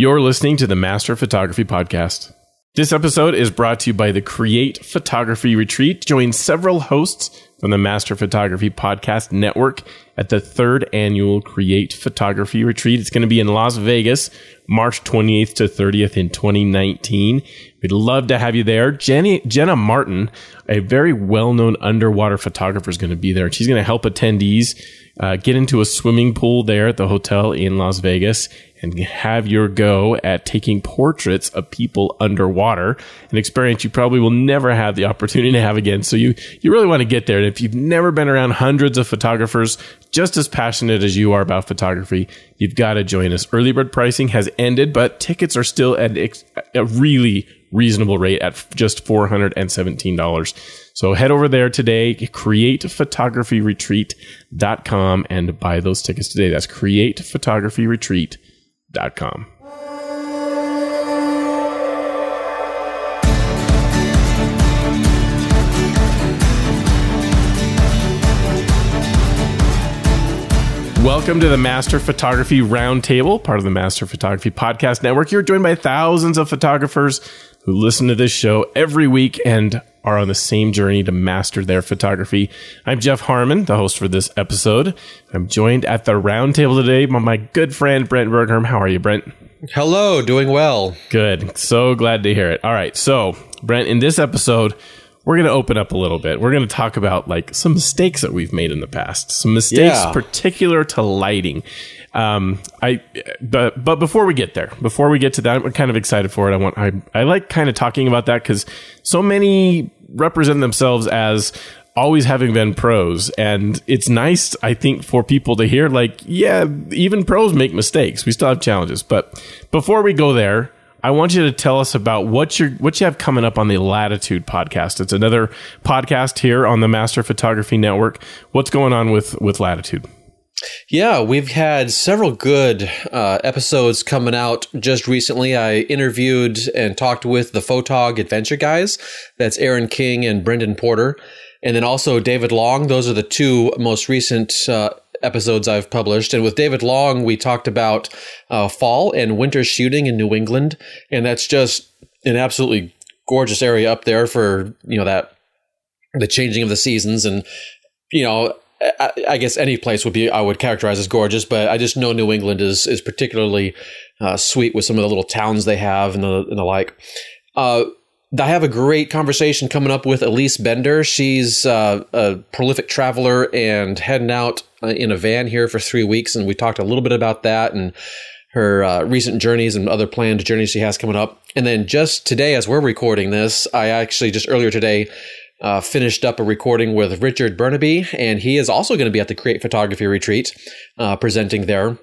You're listening to the Master Photography Podcast. This episode is brought to you by the Create Photography Retreat. Join several hosts from the Master Photography Podcast Network at the third annual Create Photography Retreat. It's going to be in Las Vegas, March 28th to 30th in 2019. We'd love to have you there. Jenny, Jenna Martin, a very well known underwater photographer, is going to be there. She's going to help attendees uh, get into a swimming pool there at the hotel in Las Vegas and have your go at taking portraits of people underwater, an experience you probably will never have the opportunity to have again. So you, you really want to get there. If you've never been around hundreds of photographers just as passionate as you are about photography, you've got to join us. Early bird pricing has ended, but tickets are still at a really reasonable rate at just $417. So head over there today, createphotographyretreat.com and buy those tickets today. That's createphotographyretreat.com Welcome to the Master Photography Roundtable, part of the Master Photography Podcast Network. You're joined by thousands of photographers who listen to this show every week and are on the same journey to master their photography. I'm Jeff Harmon, the host for this episode. I'm joined at the roundtable today by my good friend Brent Bergherm. How are you, Brent? Hello, doing well. Good. So glad to hear it. All right. So, Brent, in this episode, we're going to open up a little bit. We're going to talk about like some mistakes that we've made in the past, some mistakes yeah. particular to lighting. Um, I, but, but before we get there, before we get to that, I'm kind of excited for it. I want, I, I like kind of talking about that because so many represent themselves as always having been pros. And it's nice, I think, for people to hear, like, yeah, even pros make mistakes. We still have challenges. But before we go there, I want you to tell us about what you what you have coming up on the Latitude podcast. It's another podcast here on the Master Photography Network. What's going on with with Latitude? Yeah, we've had several good uh, episodes coming out just recently. I interviewed and talked with the Photog Adventure guys. That's Aaron King and Brendan Porter. And then also David Long. Those are the two most recent uh, episodes I've published. And with David Long, we talked about uh, fall and winter shooting in New England. And that's just an absolutely gorgeous area up there for, you know, that the changing of the seasons and you know I, I, guess any place would be I would characterize as gorgeous, but I just know New England is is particularly uh, sweet with some of the little towns they have and the and the like. Uh, I have a great conversation coming up with Elise Bender. She's uh, a prolific traveler and heading out uh, in a van here for three weeks, and we talked a little bit about that and her uh, recent journeys and other planned journeys she has coming up. And then just today, as we're recording this, I actually just earlier today uh, finished up a recording with Richard Bernabe, and he is also going to be at the Create Photography Retreat uh, presenting there.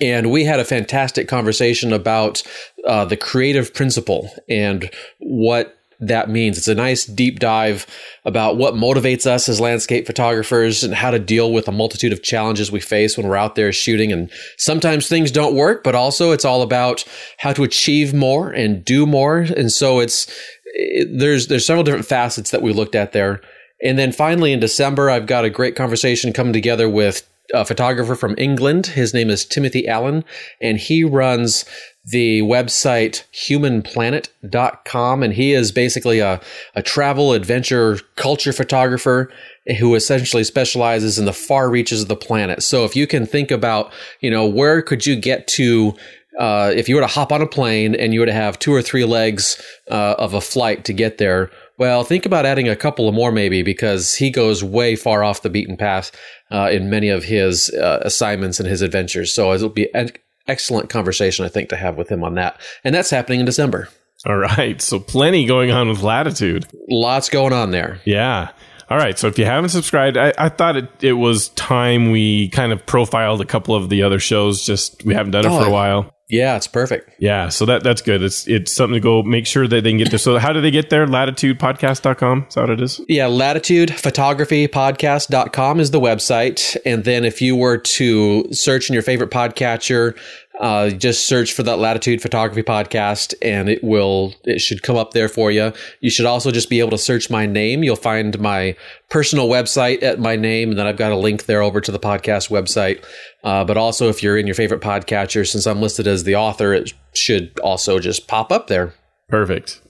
And we had a fantastic conversation about uh, the creative principle and what that means. It's a nice deep dive about what motivates us as landscape photographers and how to deal with a multitude of challenges we face when we're out there shooting. And sometimes things don't work, but also it's all about how to achieve more and do more. And so it's, it, there's there's several different facets that we looked at there. And then finally in December, I've got a great conversation coming together with a photographer from England. His name is Timothy Allen, and he runs the website humanplanet.com. And he is basically a, a travel, adventure, culture photographer who essentially specializes in the far reaches of the planet. So if you can think about, you know, where could you get to uh, if you were to hop on a plane and you were to have two or three legs uh, of a flight to get there, well, think about adding a couple of more maybe because he goes way far off the beaten path uh, in many of his uh, assignments and his adventures. So it'll be an excellent conversation, I think, to have with him on that. And that's happening in December. All right. So plenty going on with Latitude. Lots going on there. Yeah. All right. So if you haven't subscribed, I, I thought it, it was time we kind of profiled a couple of the other shows. Just we haven't done it oh, for a while. Yeah, it's perfect. Yeah, so that that's good. It's it's something to go make sure that they can get there. So how do they get there? Latitudepodcast.com. Is that what it is? Yeah, latitudephotographypodcast.com is the website. And then if you were to search in your favorite podcatcher Uh, just search for that Latitude Photography podcast, and it will it should come up there for you. You should also just be able to search my name. You'll find my personal website at my name, and then I've got a link there over to the podcast website. Uh, but also, if you're in your favorite podcatcher, since I'm listed as the author, it should also just pop up there. Perfect.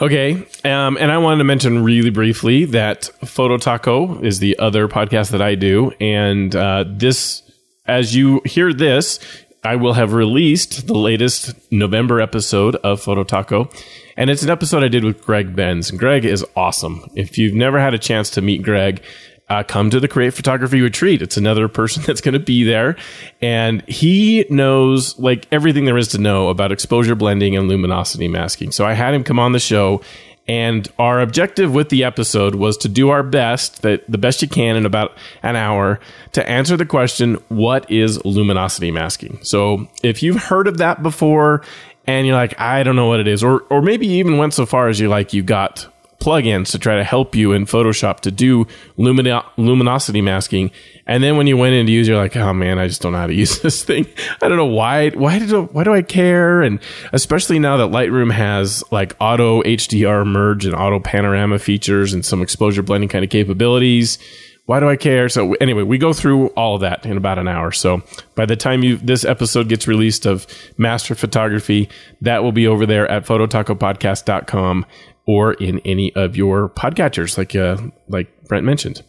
Okay. Um, and I wanted to mention really briefly that Photo Taco is the other podcast that I do. And uh, this, as you hear this, I will have released the latest November episode of Photo Taco. And it's an episode I did with Greg Benz. Greg is awesome. If you've never had a chance to meet Greg, uh, come to the Create Photography Retreat. It's another person that's going to be there. And he knows like everything there is to know about exposure blending and luminosity masking. So I had him come on the show. And our objective with the episode was to do our best, that the best you can in about an hour, to answer the question, what is luminosity masking? So if you've heard of that before and you're like, I don't know what it is, or or maybe you even went so far as you like you got plugins to try to help you in Photoshop to do lumino- luminosity masking. And then when you went in to use, you're like, oh man, I just don't know how to use this thing. I don't know why. Why did why do I care? And especially now that Lightroom has like auto HDR merge and auto panorama features and some exposure blending kind of capabilities. Why do I care? So anyway, we go through all of that in about an hour. So by the time you this episode gets released of Master Photography, that will be over there at phototacopodcast.com or in any of your podcatchers, like uh, like Brent mentioned.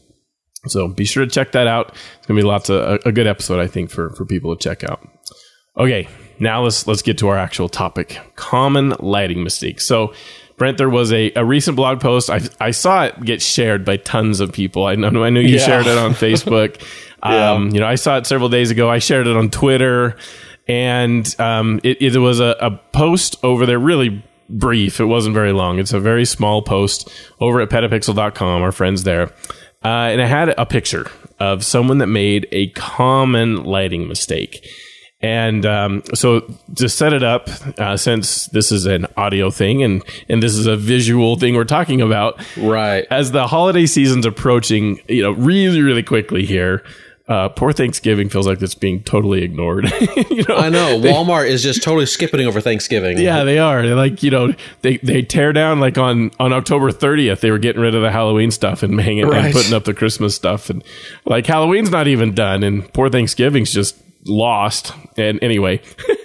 So be sure to check that out. It's gonna be lots of a, a good episode, I think, for for people to check out. Okay, now let's let's get to our actual topic: common lighting mistakes. So. Brent, there was a, a recent blog post. I, I saw it get shared by tons of people. I know I know you yeah. shared it on Facebook. yeah. Um, you know, I saw it several days ago. I shared it on Twitter, and um, it, it was a, a post over there, really brief. It wasn't very long. It's a very small post over at petapixel.com, our friends there. Uh, and it had a picture of someone that made a common lighting mistake. And um, so to set it up, uh, since this is an audio thing and and this is a visual thing we're talking about, right? As the holiday season's approaching, you know, really really quickly here, uh, poor Thanksgiving feels like it's being totally ignored. you know, I know Walmart is just totally skipping over Thanksgiving. Yeah, they are. They're like you know, they they tear down like on on October 30th. They were getting rid of the Halloween stuff and hanging right. and putting up the Christmas stuff, and like Halloween's not even done, and poor Thanksgiving's just lost. And anyway,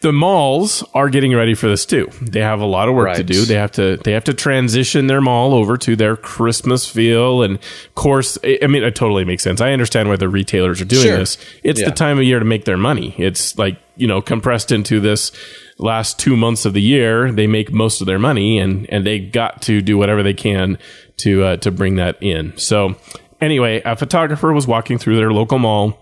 the malls are getting ready for this too. They have a lot of work right. to do. They have to they have to transition their mall over to their Christmas feel and of course I mean it totally makes sense. I understand why the retailers are doing sure. this. It's yeah. the time of year to make their money. It's like, you know, compressed into this last 2 months of the year, they make most of their money and and they got to do whatever they can to uh, to bring that in. So anyway, a photographer was walking through their local mall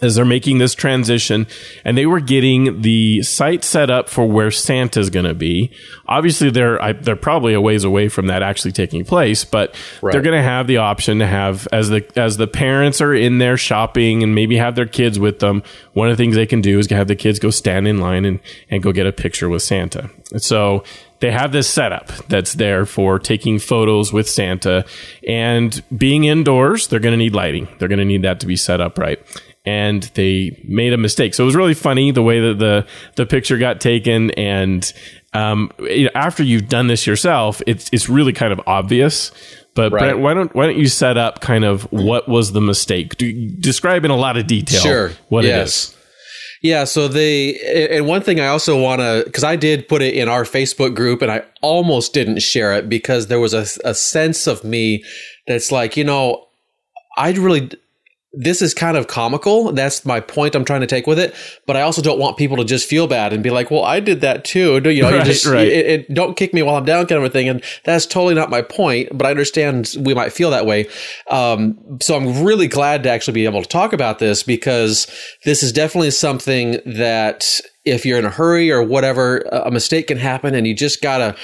as they're making this transition and they were getting the site set up for where Santa's going to be. Obviously they're I, they're probably a ways away from that actually taking place, but right. they're going to have the option to have as the as the parents are in there shopping and maybe have their kids with them, one of the things they can do is have the kids go stand in line and and go get a picture with Santa. So they have this setup that's there for taking photos with Santa and being indoors, they're going to need lighting. They're going to need that to be set up right and they made a mistake. So it was really funny the way that the the picture got taken, and um, after you've done this yourself, it's it's really kind of obvious. But right. Brent, why don't why don't you set up kind of what was the mistake? Do, describe in a lot of detail. Sure. What yes. it is. Yeah, so they and one thing I also want to because I did put it in our Facebook group and I almost didn't share it because there was a, a sense of me that's like you know I'd really this is kind of comical. That's my point I'm trying to take with it. But I also don't want people to just feel bad and be like, well, I did that too. You know, right, you just, right. It, it, don't kick me while I'm down kind of a thing. And that's totally not my point, but I understand we might feel that way. Um, so I'm really glad to actually be able to talk about this because this is definitely something that if you're in a hurry or whatever, a mistake can happen and you just gotta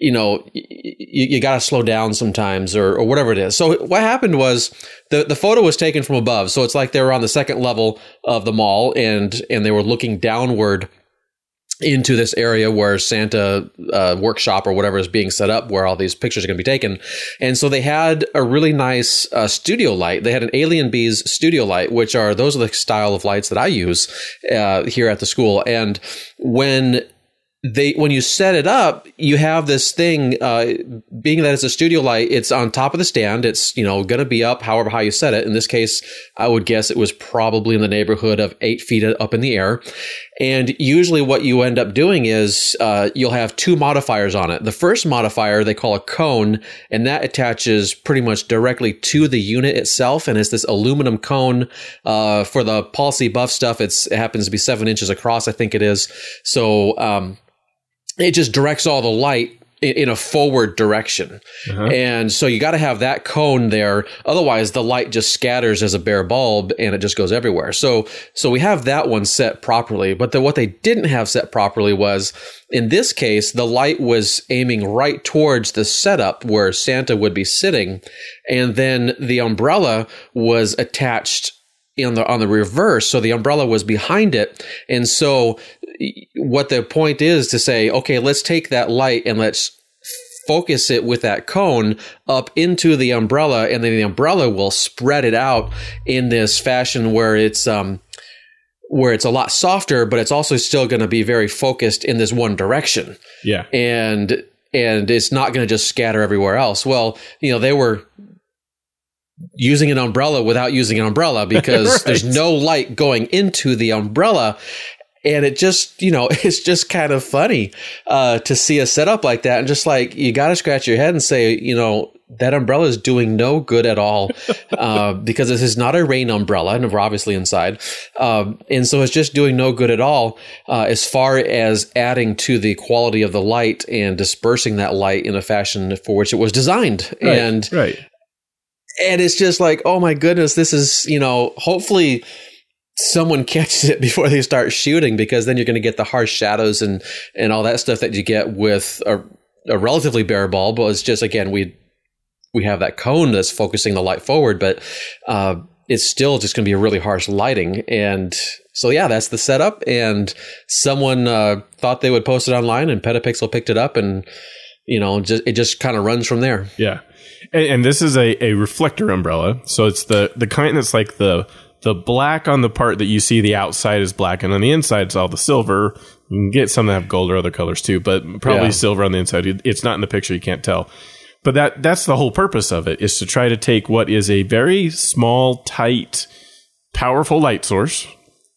you know, you, you got to slow down sometimes or, or whatever it is. So what happened was the, the photo was taken from above. So it's like they were on the second level of the mall and, and they were looking downward into this area where Santa uh, workshop or whatever is being set up, where all these pictures are going to be taken. And so they had a really nice uh, studio light. They had an Alien Bees studio light, which are those are the style of lights that I use uh, here at the school. And when they when you set it up, you have this thing. Uh, being that it's a studio light, it's on top of the stand. It's you know going to be up, however high you set it. In this case, I would guess it was probably in the neighborhood of eight feet up in the air. And usually, what you end up doing is uh, you'll have two modifiers on it. The first modifier they call a cone, and that attaches pretty much directly to the unit itself, and it's this aluminum cone. Uh, for the Paul C. Buff stuff, it's it happens to be seven inches across, I think it is. So. Um, it just directs all the light in a forward direction. Uh-huh. And so you got to have that cone there. Otherwise the light just scatters as a bare bulb and it just goes everywhere. So, so we have that one set properly. But the, what they didn't have set properly was in this case, the light was aiming right towards the setup where Santa would be sitting. And then the umbrella was attached on the on the reverse so the umbrella was behind it and so what the point is to say okay let's take that light and let's focus it with that cone up into the umbrella and then the umbrella will spread it out in this fashion where it's um where it's a lot softer but it's also still going to be very focused in this one direction. Yeah. And and it's not going to just scatter everywhere else. Well you know they were using an umbrella without using an umbrella because right. there's no light going into the umbrella and it just you know it's just kind of funny uh, to see a setup like that and just like you got to scratch your head and say you know that umbrella is doing no good at all uh, because this is not a rain umbrella and we're obviously inside um, and so it's just doing no good at all uh, as far as adding to the quality of the light and dispersing that light in a fashion for which it was designed. Right, and right. and it's just like, oh my goodness, this is, you know, hopefully someone catches it before they start shooting because then you're going to get the harsh shadows and and all that stuff that you get with a, a relatively bare bulb. But it's just again we we have that cone that's focusing the light forward, but uh, it's still just going to be a really harsh lighting. And so yeah, that's the setup. And someone uh, thought they would post it online, and Petapixel picked it up, and you know, just it just kind of runs from there. Yeah. And, and this is a, a reflector umbrella. So it's the, the kind that's like the, the black on the part that you see the outside is black and on the inside it's all the silver. You can get some that have gold or other colors too, but probably yeah. silver on the inside. It's not in the picture. You can't tell. But that, that's the whole purpose of it is to try to take what is a very small, tight, powerful light source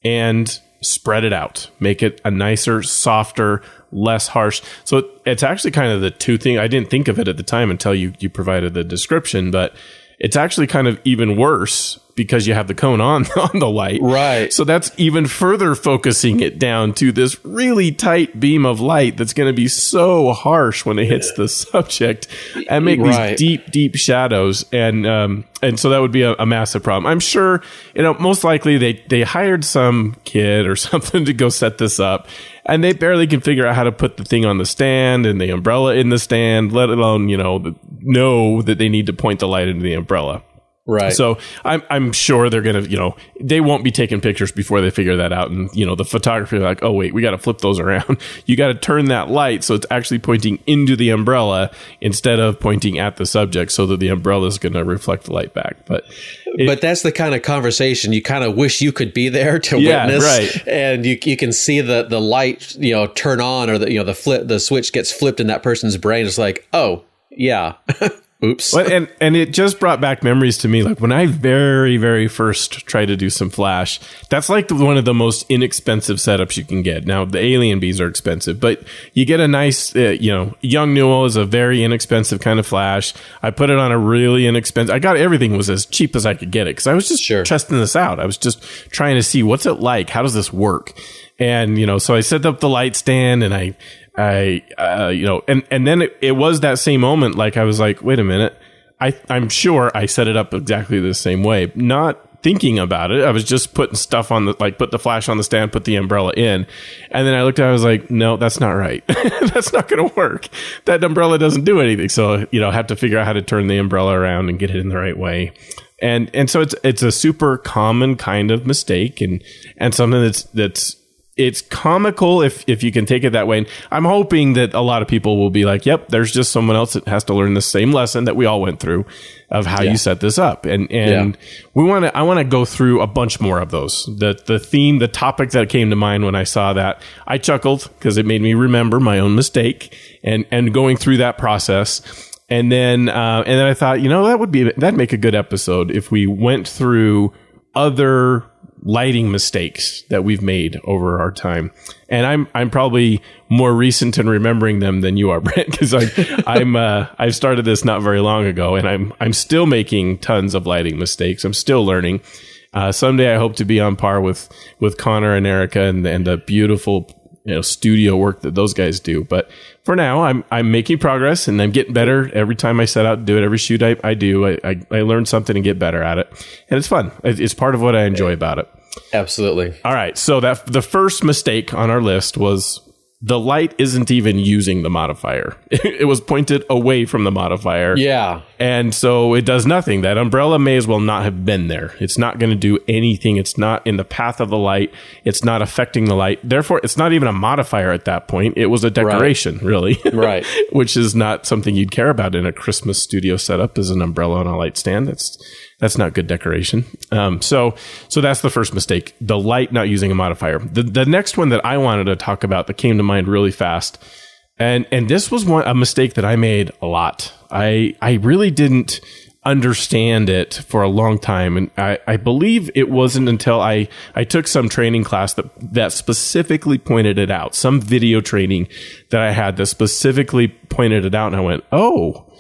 and spread it out, make it a nicer, softer, less harsh. So it's actually kind of the two thing. I didn't think of it at the time until you you provided the description, but it's actually kind of even worse because you have the cone on on the light. Right. So that's even further focusing it down to this really tight beam of light that's going to be so harsh when it hits the subject and make right. these deep, deep shadows. And um, and so that would be a, a, massive problem. I'm sure you know most likely they they hired some kid or something to go set this up. And they barely can figure out how to put the thing on the stand and the umbrella in the stand, let alone, you know, know that they need to point the light into the umbrella. Right. So I'm I'm sure they're gonna you know they won't be taking pictures before they figure that out. And you know the photographer like oh wait we got to flip those around. You got to turn that light so it's actually pointing into the umbrella instead of pointing at the subject so that the umbrella is going to reflect the light back. But it, but that's the kind of conversation you kind of wish you could be there to yeah, witness. right. and you you can see the the light you know turn on or the you know the flip the switch gets flipped in that person's brain. It's like oh yeah Oops. And and it just brought back memories to me. Like when I very very first tried to do some flash, that's like one of the most inexpensive setups you can get. Now the alien bees are expensive, but you get a nice, uh, you know, Yongnuo is a very inexpensive kind of flash. I put it on a really inexpensive. I got everything was as cheap as I could get it because I was just sure. testing this out. I was just trying to see what's it like. How does this work? And you know, so I set up the light stand and I I, uh, you know, and, and then it, it was that same moment. Like I was like, wait a minute. I, I'm sure I set it up exactly the same way, not thinking about it. I was just putting stuff on the, like put the flash on the stand, put the umbrella in. And then I looked at it, I was like, no, that's not right. that's not going to work. That umbrella doesn't do anything. So, you know, I have to figure out how to turn the umbrella around and get it in the right way. And, and so it's, it's a super common kind of mistake and, and something that's, that's, it's comical if if you can take it that way. And I'm hoping that a lot of people will be like, "Yep, there's just someone else that has to learn the same lesson that we all went through of how Yeah. you set this up." And and we want to I want to go through a bunch more of those. The the theme, the topic that came to mind when I saw that, I chuckled because it made me remember my own mistake and and going through that process. And then uh, and then I thought, you know, that would be that'd make a good episode if we went through other lighting mistakes that we've made over our time. And I'm I'm probably more recent in remembering them than you are, Brent, because I'm I'm uh, I've started this not very long ago, and I'm I'm still making tons of lighting mistakes. I'm still learning. Uh, someday I hope to be on par with with Connor and Erica and and the beautiful you know studio work that those guys do. But for now, I'm I'm making progress and I'm getting better every time I set out to do it. Every shoot I, I do, I, I I learn something and get better at it, and it's fun. It's part of what I enjoy about it. Absolutely. All right, so that the first mistake on our list was the light isn't even using the modifier. it was pointed away from the modifier. Yeah. And so it does nothing. That umbrella may as well not have been there. It's not going to do anything. It's not in the path of the light. It's not affecting the light. Therefore, it's not even a modifier at that point. It was a decoration, really. Right. Which is not something you'd care about in a Christmas studio setup as an umbrella on a light stand. That's that's not good decoration. Um, so so that's the first mistake. The light not using a modifier. The the next one that I wanted to talk about that came to mind really fast and and this was one a mistake that I made a lot. I I really didn't understand it for a long time, and I, I believe it wasn't until I I took some training class that that specifically pointed it out. Some video training that I had that specifically pointed it out, and I went, oh.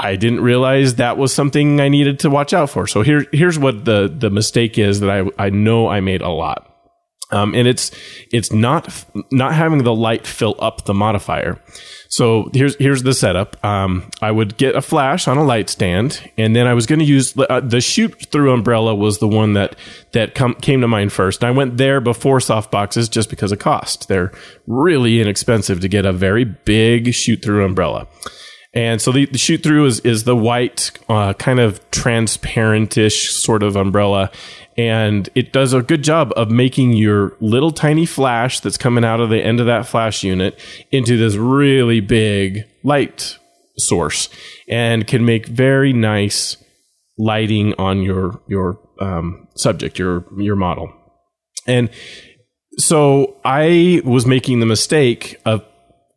I didn't realize that was something I needed to watch out for. So here, here's what the the mistake is that I I know I made a lot. Um, and it's it's not not having the light fill up the modifier. So here's here's the setup. Um, I would get a flash on a light stand, and then I was going to use uh, the shoot through umbrella was the one that that come, came to mind first. And I went there before soft boxes just because of cost. They're really inexpensive to get a very big shoot through umbrella. And so the, the shoot through is, is the white, uh, kind of transparentish sort of umbrella. And it does a good job of making your little tiny flash that's coming out of the end of that flash unit into this really big light source and can make very nice lighting on your, your, um, subject, your, your model. And so I was making the mistake of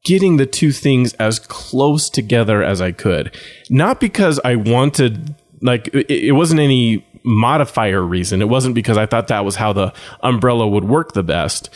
getting the two things as close together as I could. Not because I wanted, like, it, it wasn't any modifier reason. It wasn't because I thought that was how the umbrella would work the best.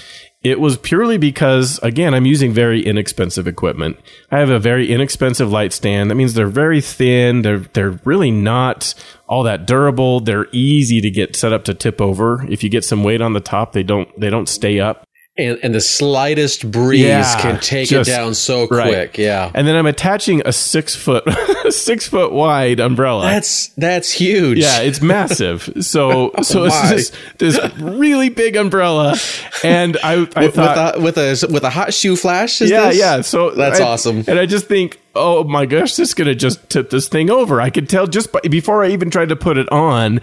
It was purely because, again, I'm using very inexpensive equipment. I have a very inexpensive light stand. That means they're very thin. They're, they're really not all that durable. They're easy to get set up to tip over. If you get some weight on the top, they don't, they don't stay up. And, and the slightest breeze Yeah, can take just- it down so right. quick. Yeah. And then I'm attaching a six foot, six foot wide umbrella. That's that's huge. yeah, it's massive. So, oh so it's this, this really big umbrella, and I, I with, thought, with a with a with a hot shoe flash. Is yeah, this? yeah. So That's I- awesome. And I just think, oh my gosh, this is gonna just tip this thing over. I could tell just by, before I even tried to put it on.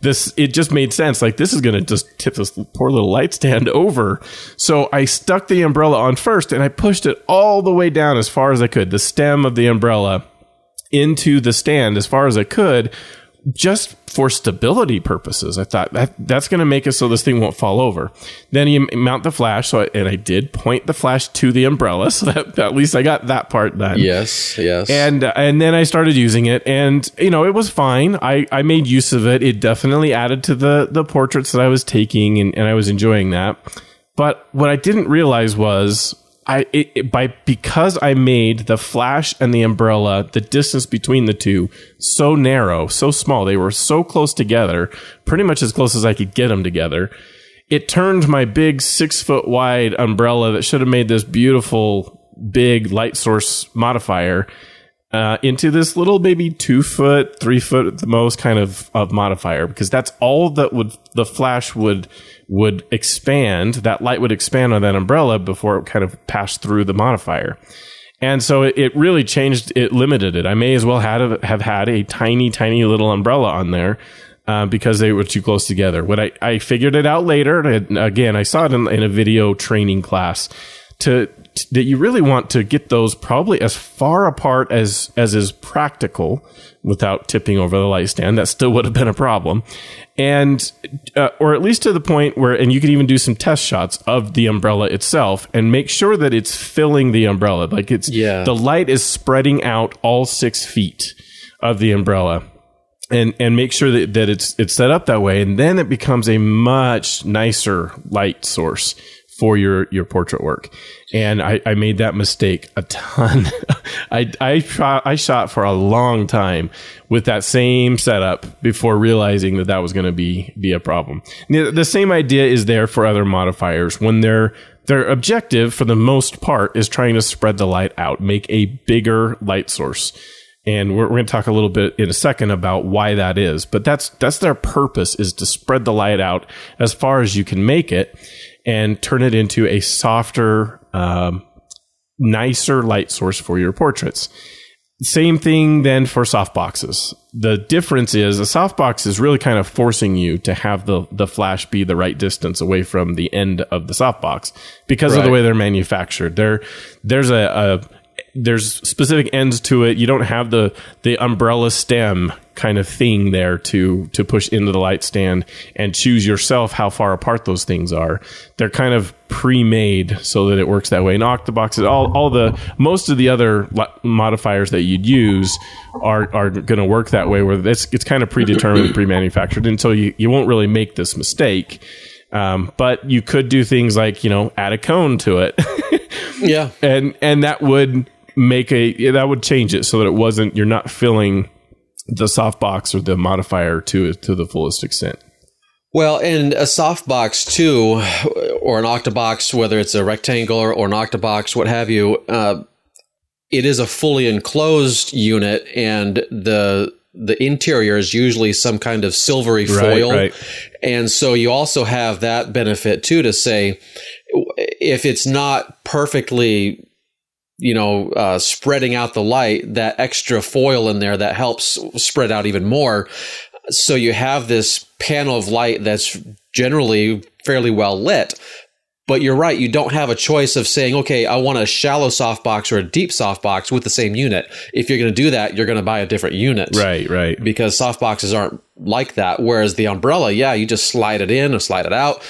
This it just made sense. Like this is gonna just tip this poor little light stand over. So I stuck the umbrella on first, and I pushed it all the way down as far as I could. The stem of the umbrella into the stand as far as I could, just for stability purposes. I thought that that's going to make it so this thing won't fall over. Then you mount the flash, so I, and I did point the flash to the umbrella, so that at least I got that part done. Yes. Yes. And uh, and then I started using it, and you know it was fine. I, I made use of it. It definitely added to the the portraits that I was taking, and, and I was enjoying that. But what I didn't realize was I it, it- by because I made the flash and the umbrella the distance between the two so narrow, so small. They were so close together, pretty much as close as I could get them together. It turned my big six foot wide umbrella that should have made this beautiful big light source modifier uh, into this little maybe two foot, three foot at the most kind of, of modifier because that's all that would the flash would would expand. That light would expand on that umbrella before it kind of passed through the modifier. And so it, it really changed. It limited it. I may as well had have had a tiny, tiny little umbrella on there. uh, because they were too close together. What I, I figured it out later. Again, I saw it in, in a video training class to that you really want to get those probably as far apart as as is practical without tipping over the light stand. That still would have been a problem, and uh, or at least to the point where, and you can even do some test shots of the umbrella itself and make sure that it's filling the umbrella, like it's Yeah. the light is spreading out all six feet of the umbrella and and make sure that, that it's it's set up that way and then it becomes a much nicer light source for your your portrait work. And I, I made that mistake a ton. I, I shot I shot for a long time with that same setup before realizing that that was going to be be a problem. The, the same idea is there for other modifiers when they're their objective for the most part is trying to spread the light out make a bigger light source. And we're, we're going to talk a little bit in a second about why that is but that's that's their purpose is to spread the light out as far as you can make it and turn it into a softer um, nicer light source for your portraits same thing then for softboxes. The difference is a softbox is really kind of forcing you to have the, the flash be the right distance away from the end of the softbox because of the way they're manufactured. There, there's a, a there's specific ends to it. You don't have the the umbrella stem kind of thing there to to push into the light stand and choose yourself how far apart those things are. They're kind of pre-made so that it works that way. And Octoboxes, all all the most of the other modifiers that you'd use are are going to work that way. Where it's it's kind of predetermined, pre-manufactured, until you you won't really make this mistake. Um, but you could do things like you know add a cone to it. Yeah. and and that would make a yeah, that would change it so that it wasn't you're not filling the softbox or the modifier to to the fullest extent. Well, and a softbox too, or an octobox, whether it's a rectangular or an octobox, what have you, uh, it is a fully enclosed unit, and the the interior is usually some kind of silvery foil, right. and so you also have that benefit too to say if it's not perfectly you know, uh, spreading out the light, that extra foil in there that helps spread out even more. So you have this panel of light that's generally fairly well lit. But you're right, you don't have a choice of saying, okay, I want a shallow softbox or a deep softbox with the same unit. If you're going to do that, you're going to buy a different unit Right, right. because softboxes aren't like that. Whereas the umbrella, yeah, you just slide it in or slide it out.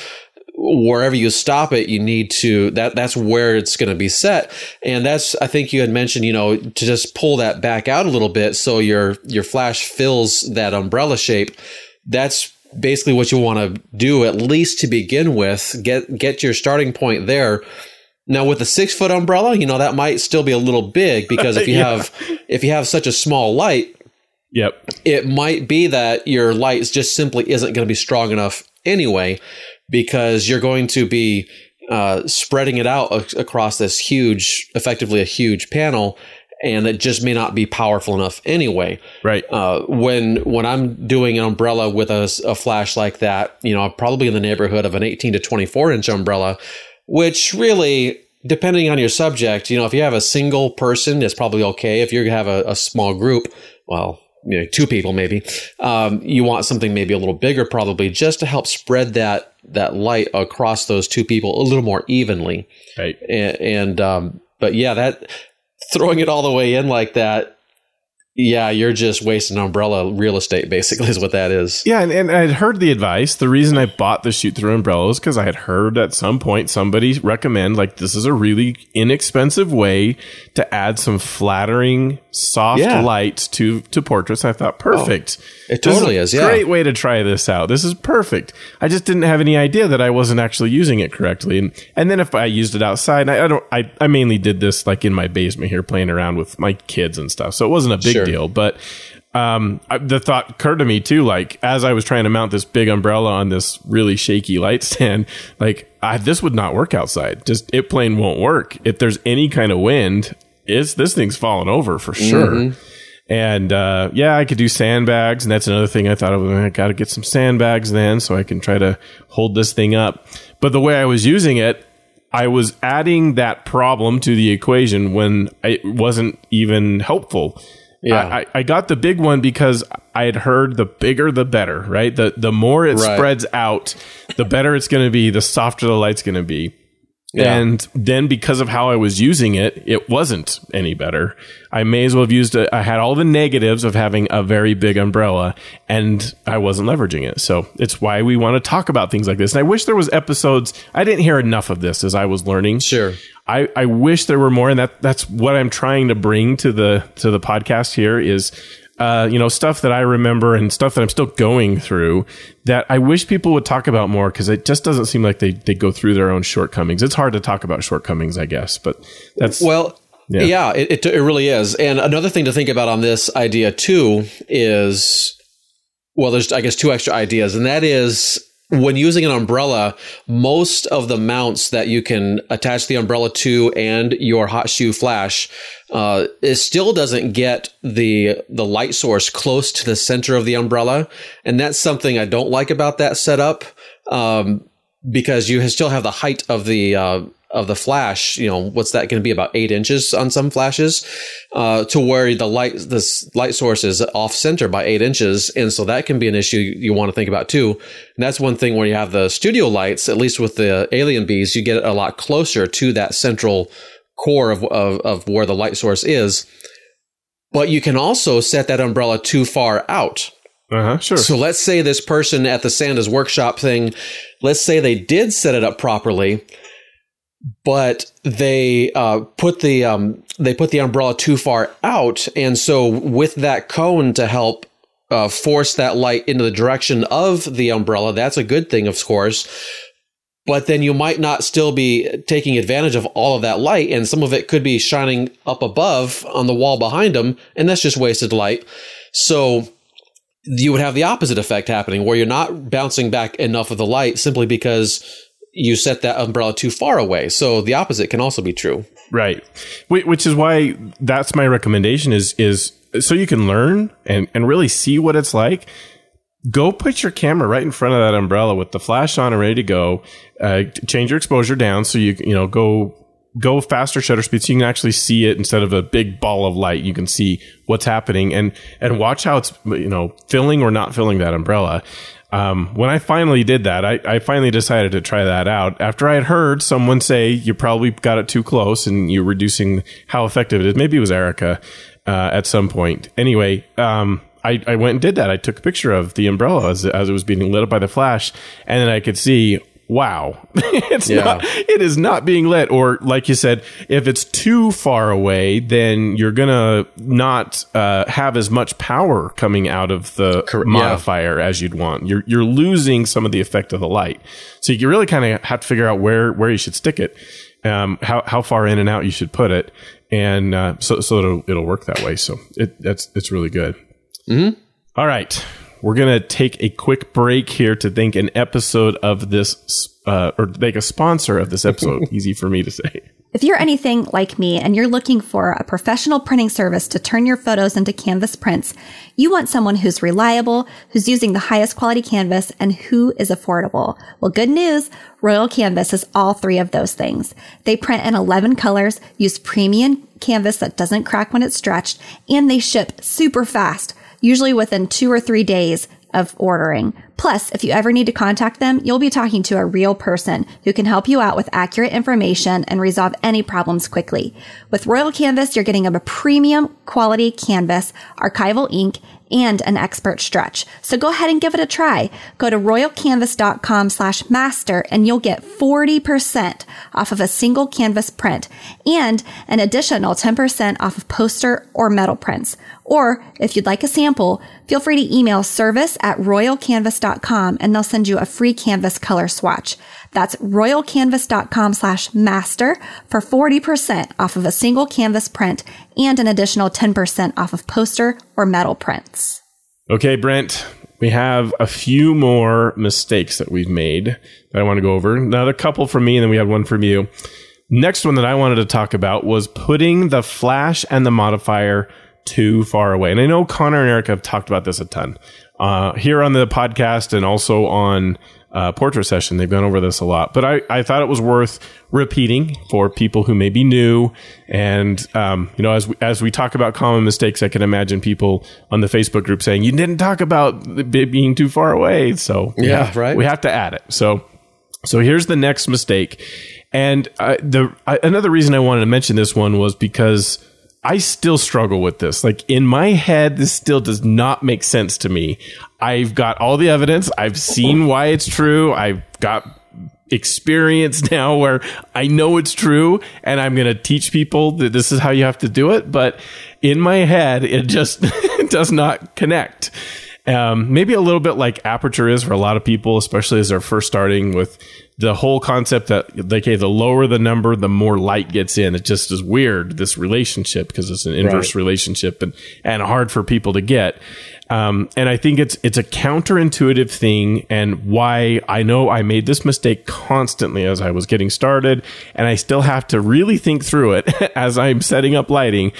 Wherever you stop it, you need to that that's where it's going to be set. And that's I think you had mentioned, you know, to just pull that back out a little bit so your your flash fills that umbrella shape. That's basically what you want to do at least to begin with. Get get your starting point there. Now with the six foot umbrella, you know that might still be a little big because if you Yeah. have if you have such a small light, Yep. it might be that your light just simply isn't going to be strong enough anyway, because you're going to be uh, spreading it out ac- across this huge, effectively a huge panel, and it just may not be powerful enough anyway. Right. Uh, when when I'm doing an umbrella with a flash like that, you know, I'm probably in the neighborhood of an 18 to 24 inch umbrella, which really, depending on your subject, you know, if you have a single person, it's probably okay. If you have a, a small group, well, you know, two people maybe, um, you want something maybe a little bigger, probably just to help spread that that light across those two people a little more evenly Right. and, and um, but yeah, that throwing it all the way in like that, yeah, you're just wasting umbrella real estate. Basically, is what that is. Yeah, and, and I'd heard the advice. The reason I bought the shoot through umbrella is because I had heard at some point somebody recommend like this is a really inexpensive way to add some flattering, soft Yeah. light to to portraits. I thought perfect. It This totally is, yeah. great way to try this out. This is perfect. I just didn't have any idea that I wasn't actually using it correctly. And and then if I used it outside, I, I don't. I I mainly did this like in my basement here, playing around with my kids and stuff. So it wasn't a big Sure. deal, but um, I, the thought occurred to me too. Like as I was trying to mount this big umbrella on this really shaky light stand, like I, this would not work outside. Just it plain won't work. If there's any kind of wind, it's this thing's falling over for sure. And uh, yeah, I could do sandbags, and that's another thing I thought of. I got to get some sandbags then, so I can try to hold this thing up. But the way I was using it, I was adding that problem to the equation when it wasn't even helpful. Yeah. I, I, I got the big one because I had heard the bigger the better, right? The the more it Right. spreads out, the better it's going to be, the softer the light's going to be. Yeah. And then because of how I was using it, it wasn't any better. I may as well have used it. I had all the negatives of having a very big umbrella and I wasn't leveraging it. So it's why we want to talk about things like this. And I wish there was episodes. I didn't hear enough of this as I was learning. Sure. I, I wish there were more, and that that's what I'm trying to bring to the to the podcast here is, uh, you know, stuff that I remember and stuff that I'm still going through that I wish people would talk about more because it just doesn't seem like they they go through their own shortcomings. It's hard to talk about shortcomings, I guess, but that's Well, Yeah. yeah, it, it, it really is. And another thing to think about on this idea too is, well, there's I guess two extra ideas, and that is when using an umbrella, most of the mounts that you can attach the umbrella to and your hot shoe flash, uh, it still doesn't get the the light source close to the center of the umbrella, and that's something I don't like about that setup. Um, because you still have the height of the uh, of the flash. You know, what's that going to be about eight inches on some flashes, uh, to where the light this light source is off center by eight inches, and so that can be an issue you want to think about too. And that's one thing where you have the studio lights, at least with the Alien Bees, you get it a lot closer to that central core of of, of where the light source is. But you can also set that umbrella too far out. uh huh sure So let's say this person at the Santa's workshop thing, let's say they did set it up properly, but they uh, put the um, they put the umbrella too far out, and so with that cone to help uh, force that light into the direction of the umbrella, that's a good thing, of course. But then you might not still be taking advantage of all of that light, and some of it could be shining up above on the wall behind them, and that's just wasted light. So you would have the opposite effect happening where you're not bouncing back enough of the light simply because you set that umbrella too far away. So the opposite can also be true. Right. Which is why that's my recommendation is is so you can learn and and really see what it's like. Go put your camera right in front of that umbrella with the flash on and ready to go. Uh, change your exposure down so you you know go go faster shutter speed so you can actually see it instead of a big ball of light. You can see what's happening and and watch how it's you know filling or not filling that umbrella. Um, when I finally did that, I, I finally decided to try that out after I had heard someone say you probably got it too close and you're reducing how effective it is. Maybe it was Erica uh, at some point. Anyway, um, I, I went and did that. I took a picture of the umbrella as, as it was being lit up by the flash, and then I could see, wow, it's Yeah. not, it is not being lit. Or like you said, if it's too far away, then you're gonna not uh, have as much power coming out of the yeah. modifier as you'd want. You're you're losing some of the effect of the light. So you really kind of have to figure out where where you should stick it, um, how how far in and out you should put it, and uh, so so it'll it'll work that way. So it that's it's really good. mm-hmm. All right. We're going to take a quick break here to thank an episode of this, uh, or thank a sponsor of this episode. Easy for me to say. If you're anything like me and you're looking for a professional printing service to turn your photos into canvas prints, you want someone who's reliable, who's using the highest quality canvas, and who is affordable. Well, good news. Royal Canvas is all three of those things. They print in 11 colors, use premium canvas that doesn't crack when it's stretched, and they ship super fast, usually within two or three days of ordering. Plus, if you ever need to contact them, you'll be talking to a real person who can help you out with accurate information and resolve any problems quickly. With Royal Canvas, you're getting a premium quality canvas, archival ink, and an expert stretch. So go ahead and give it a try. Go to royalcanvas.com slash master and you'll get 40% off of a single canvas print and an additional 10% off of poster or metal prints. Or if you'd like a sample, feel free to email service at royalcanvas.com and they'll send you a free canvas color swatch. That's royalcanvas.com slash master for 40% off of a single canvas print and an additional 10% off of poster or metal prints. Okay, Brent, we have a few more mistakes that we've made that I want to go over. Another couple from me, and then we have one from you. Next one that I wanted to talk about was putting the flash and the modifier too far away. And I know Connor and Eric have talked about this a ton uh, here on the podcast and also on uh, portrait session. They've gone over this a lot, but I, I thought it was worth repeating for people who may be new. And, um, you know, as we, as we talk about common mistakes, I can imagine people on the Facebook group saying, you didn't talk about being too far away. So yeah, right. We have to add it. So, so here's the next mistake. And uh, the I, another reason I wanted to mention this one was because I still struggle with this. Like in my head, this still does not make sense to me. I've got all the evidence. I've seen why it's true. I've got experience now where I know it's true and I'm going to teach people that this is how you have to do it. But in my head, it just does not connect. Um, maybe a little bit like aperture is for a lot of people, especially as they're first starting with the whole concept that okay, the lower the number, the more light gets in. It just is weird this relationship because it's an inverse right. relationship and and hard for people to get. Um, and I think it's it's a counterintuitive thing, and why I know I made this mistake constantly as I was getting started, and I still have to really think through it as I'm setting up lighting.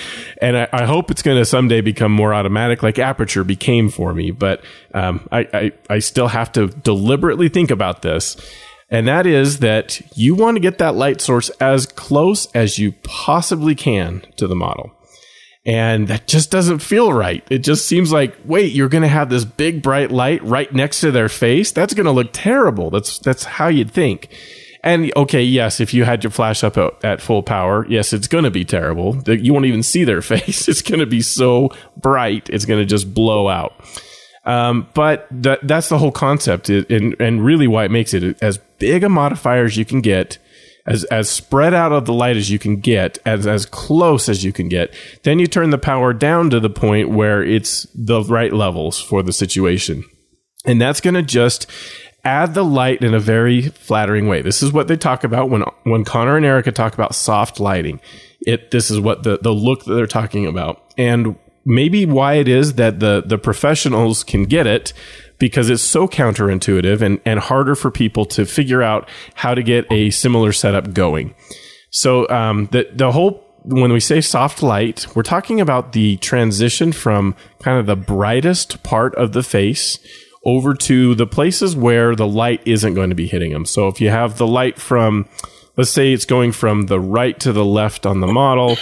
And I, I hope it's going to someday become more automatic, like Aperture became for me. But um, I, I I still have to deliberately think about this. And that is that you want to get that light source as close as you possibly can to the model. And that just doesn't feel right. It just seems like, wait, you're going to have this big bright light right next to their face. That's going to look terrible. That's, that's how you'd think. And okay, yes, if you had your flash up at, full power, yes, it's going to be terrible. You won't even see their face. It's going to be so bright. It's going to just blow out. Um, but that, that's the whole concept and, and really why it makes it as big a modifier as you can get as as spread out of the light as you can get, as as close as you can get. Then you turn the power down to the point where it's the right levels for the situation. And that's going to just add the light in a very flattering way. This is what they talk about when when Connor and Erica talk about soft lighting. It this is what the the look that they're talking about. And maybe why it is that the the professionals can get it because it's so counterintuitive and, and harder for people to figure out how to get a similar setup going. So um, the the whole when we say soft light, we're talking about the transition from kind of the brightest part of the face over to the places where the light isn't going to be hitting them. So if you have the light from, let's say it's going from the right to the left on the model,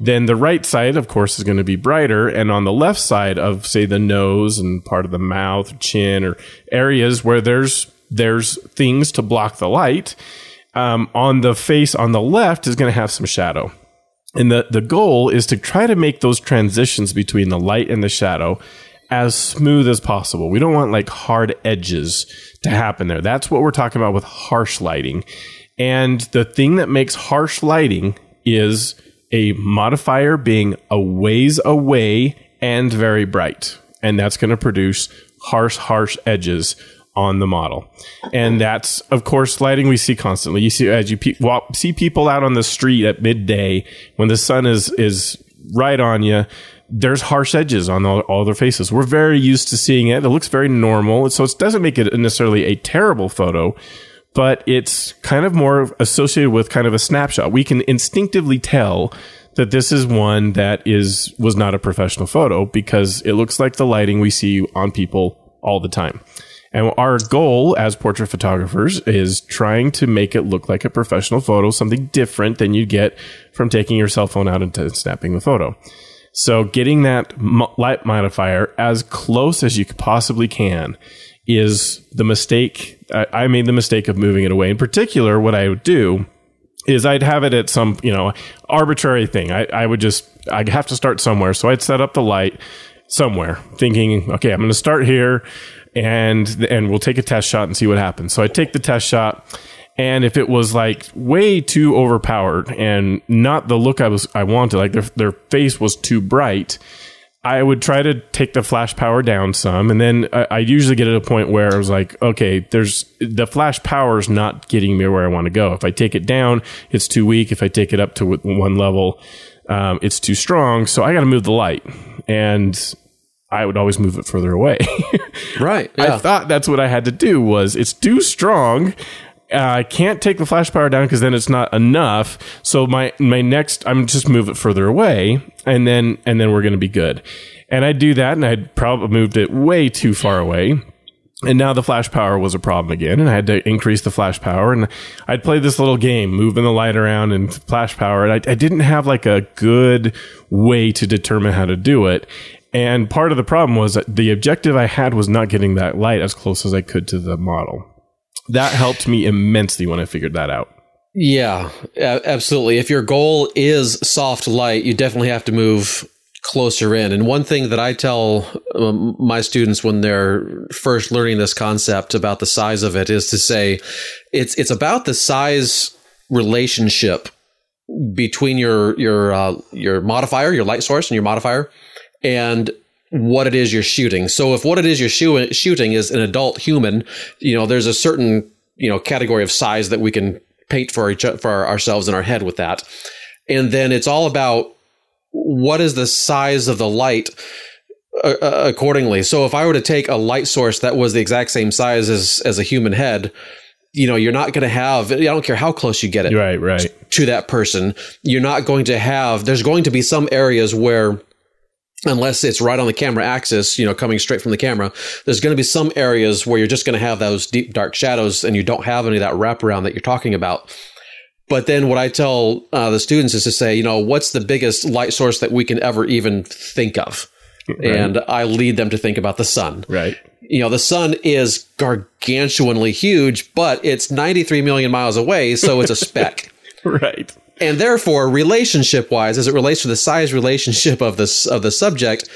then the right side, of course, is going to be brighter. And on the left side of, say, the nose and part of the mouth, chin, or areas where there's there's things to block the light, um, on the face on the left is going to have some shadow. And the, the goal is to try to make those transitions between the light and the shadow as smooth as possible. We don't want like hard edges to happen there. That's what we're talking about with harsh lighting. And the thing that makes harsh lighting is a modifier being a ways away and very bright. And that's going to produce harsh, harsh edges on the model. And that's, of course, lighting we see constantly. You see, as you pe- walk, see people out on the street at midday when the sun is, is right on you, there's harsh edges on all, all, their faces. We're very used to seeing it. It looks very normal. So it doesn't make it necessarily a terrible photo, but it's kind of more associated with kind of a snapshot. We can instinctively tell that this is one that is was not a professional photo because it looks like the lighting we see on people all the time. And our goal as portrait photographers is trying to make it look like a professional photo, something different than you get from taking your cell phone out and snapping the photo. So getting that light modifier as close as you possibly can is the mistake. I, I made the mistake of moving it away. In particular, what I would do is I'd have it at some, you know, arbitrary thing. I, I would just, I'd have to start somewhere. So I'd set up the light somewhere thinking, okay, I'm going to start here and, and we'll take a test shot and see what happens. So I take the test shot. And if it was like way too overpowered and not the look I was, I wanted, like their, their face was too bright, I would try to take the flash power down some, and then I, I usually get at a point where I was like, okay, there's the flash power is not getting me where I want to go. If I take it down, it's too weak. If I take it up to one level, um, it's too strong. So I got to move the light, and I would always move it further away. right. Yeah. I thought that's what I had to do. Was it's too strong. Uh, I can't take the flash power down because then it's not enough. So my my next, I'm just move it further away, and then and then we're going to be good. And I do that, and I'd probably moved it way too far away. and now the flash power was a problem again, and I had to increase the flash power. And I'd play this little game, moving the light around and flash power. And I, I didn't have like a good way to determine how to do it. And part of the problem was that the objective I had was not getting that light as close as I could to the model. That helped me immensely when I figured that out. Yeah, absolutely. If your goal is soft light, you definitely have to move closer in. And one thing that I tell um, my students when they're first learning this concept about the size of it is to say it's it's about the size relationship between your your uh, your modifier, your light source, and your modifier, and what it is you're shooting. So if what it is you're shoo- shooting is an adult human, you know, there's a certain you know category of size that we can paint for each for ourselves in our head with that. And then it's all about what is the size of the light uh, uh, accordingly. So if I were to take a light source that was the exact same size as as a human head, you know, you're not going to have. I don't care how close you get it, right, right, to that person. You're not going to have. There's going to be some areas where unless it's right on the camera axis, you know, coming straight from the camera, there's going to be some areas where you're just going to have those deep dark shadows and you don't have any of that wraparound that you're talking about. But then what I tell uh, the students is to say, you know, what's the biggest light source that we can ever even think of? Right. And I lead them to think about the sun. Right. You know, the sun is gargantuanly huge, but it's 93 million miles away, so it's a speck. right. And therefore, relationship wise, as it relates to the size relationship of this of the subject,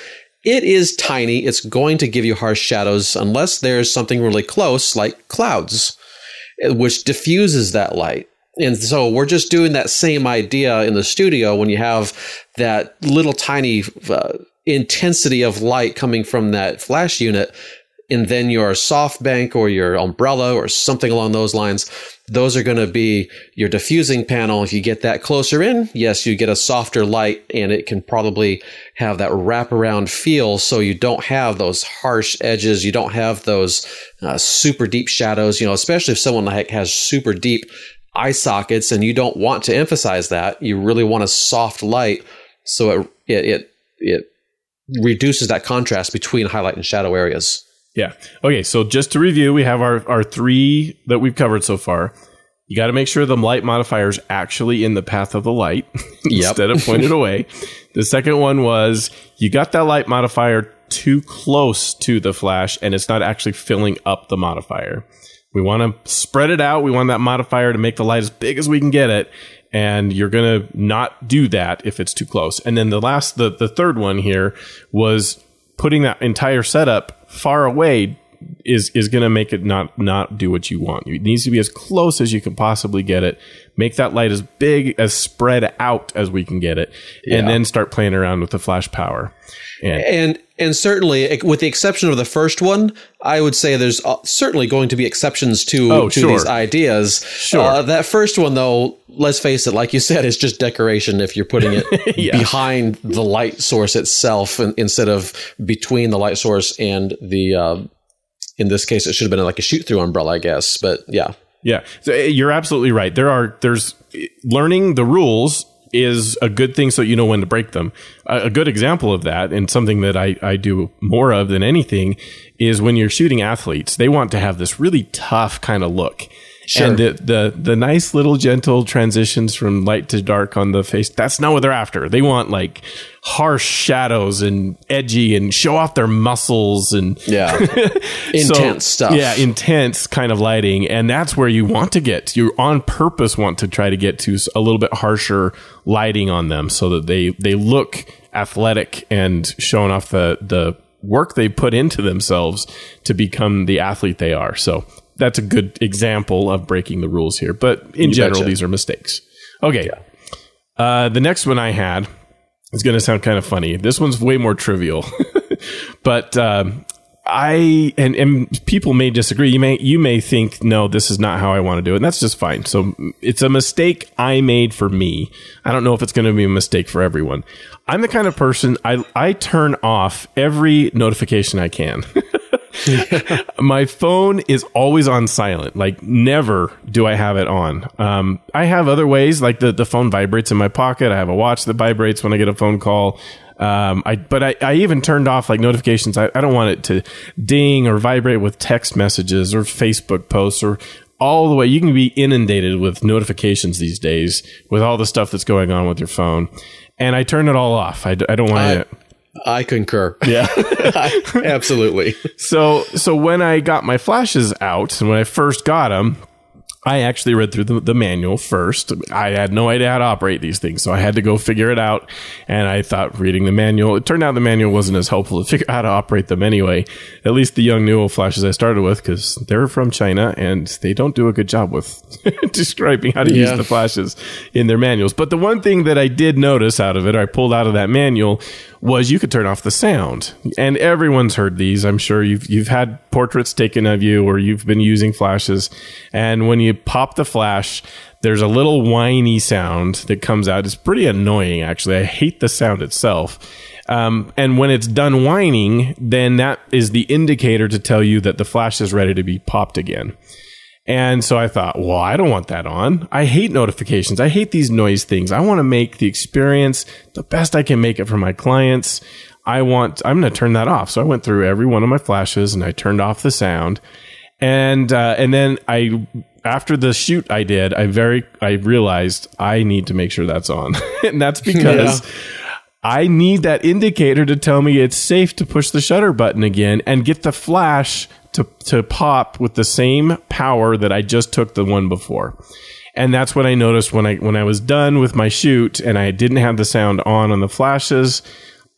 it is tiny. It's going to give you harsh shadows unless there's something really close, like clouds, which diffuses that light. And so we're just doing that same idea in the studio when you have that little tiny uh, intensity of light coming from that flash unit and then your softbox or your umbrella or something along those lines those are going to be your diffusing panel if you get that closer in yes you get a softer light and it can probably have that wraparound feel so you don't have those harsh edges you don't have those uh, super deep shadows you know especially if someone like has super deep eye sockets and you don't want to emphasize that. You really want a soft light so it it it, it reduces that contrast between highlight and shadow areas. Yeah. Okay, so just to review, we have our our 3 that we've covered so far. You got to make sure the light modifier is actually in the path of the light instead of pointed away. The second one was you got that light modifier too close to the flash and it's not actually filling up the modifier. We want to spread it out. We want that modifier to make the light as big as we can get it. And you're going to not do that if it's too close. And then the last, the, the third one here was putting that entire setup far away is is going to make it not not do what you want. It needs to be as close as you can possibly get it. Make that light as big as spread out as we can get it, yeah. and then start playing around with the flash power. And, and and certainly, with the exception of the first one, I would say there's uh, certainly going to be exceptions to oh, to sure. these ideas. Sure. Uh, that first one, though, let's face it, like you said, is just decoration. If you're putting it yeah. behind the light source itself, instead of between the light source and the uh, in this case, it should have been like a shoot through umbrella, I guess. But yeah. Yeah. So eh, you're absolutely right. There are, there's learning the rules is a good thing so you know when to break them. A, a, good example of that, and something that I, I do more of than anything, is when you're shooting athletes, they want to have this really tough kind of look. Sure. And the, the the nice little gentle transitions from light to dark on the face, that's not what they're after. They want like harsh shadows and edgy and show off their muscles and yeah intense so, stuff yeah intense kind of lighting and that's where you want to get you on purpose want to try to get to a little bit harsher lighting on them so that they they look athletic and showing off the the work they put into themselves to become the athlete they are so that's a good example of breaking the rules here. But in you general, betcha. these are mistakes. Okay. Yeah. Uh, the next one I had is going to sound kind of funny. This one's way more trivial, but um, I and and people may disagree. You may you may think no, this is not how I want to do it, and that's just fine. So it's a mistake I made for me. I don't know if it's going to be a mistake for everyone. I'm the kind of person I I turn off every notification I can. my phone is always on silent. Like never do I have it on. Um, I have other ways, like the, the phone vibrates in my pocket. I have a watch that vibrates when I get a phone call. Um, I, but I, I even turned off like notifications. I, I don't want it to ding or vibrate with text messages or Facebook posts or all the way. You can be inundated with notifications these days with all the stuff that's going on with your phone. And I turn it all off. I, I don't want I, it. I concur. Yeah. Absolutely. So, so when I got my flashes out and when I first got them, I actually read through the, the, manual first. I had no idea how to operate these things, so I had to go figure it out. And I thought reading the manual, it turned out the manual wasn't as helpful to figure out how to operate them anyway. At least the Yongnuo flashes I started with, because they're from China and they don't do a good job with describing how to yeah. use the flashes in their manuals. But the one thing that I did notice out of it, I pulled out of that manual, was you could turn off the sound. And everyone's heard these. I'm sure you've you've had portraits taken of you or you've been using flashes. And when you pop the flash, there's a little whiny sound that comes out. It's pretty annoying actually. I hate the sound itself. Um, and when it's done whining, then that is the indicator to tell you that the flash is ready to be popped again. And so I thought, well, I don't want that on. I hate notifications. I hate these noise things. I want to make the experience the best I can make it for my clients. I want, I'm going to turn that off. So I went through every one of my flashes and I turned off the sound. And, uh, and then I, after the shoot I did, I very, I realized I need to make sure that's on. and that's because yeah. I need that indicator to tell me it's safe to push the shutter button again and get the flash to, to pop with the same power that I just took the one before. And that's what I noticed when I, when I was done with my shoot and I didn't have the sound on on the flashes.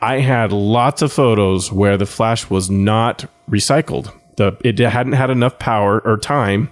I had lots of photos where the flash was not recycled. The, it hadn't had enough power or time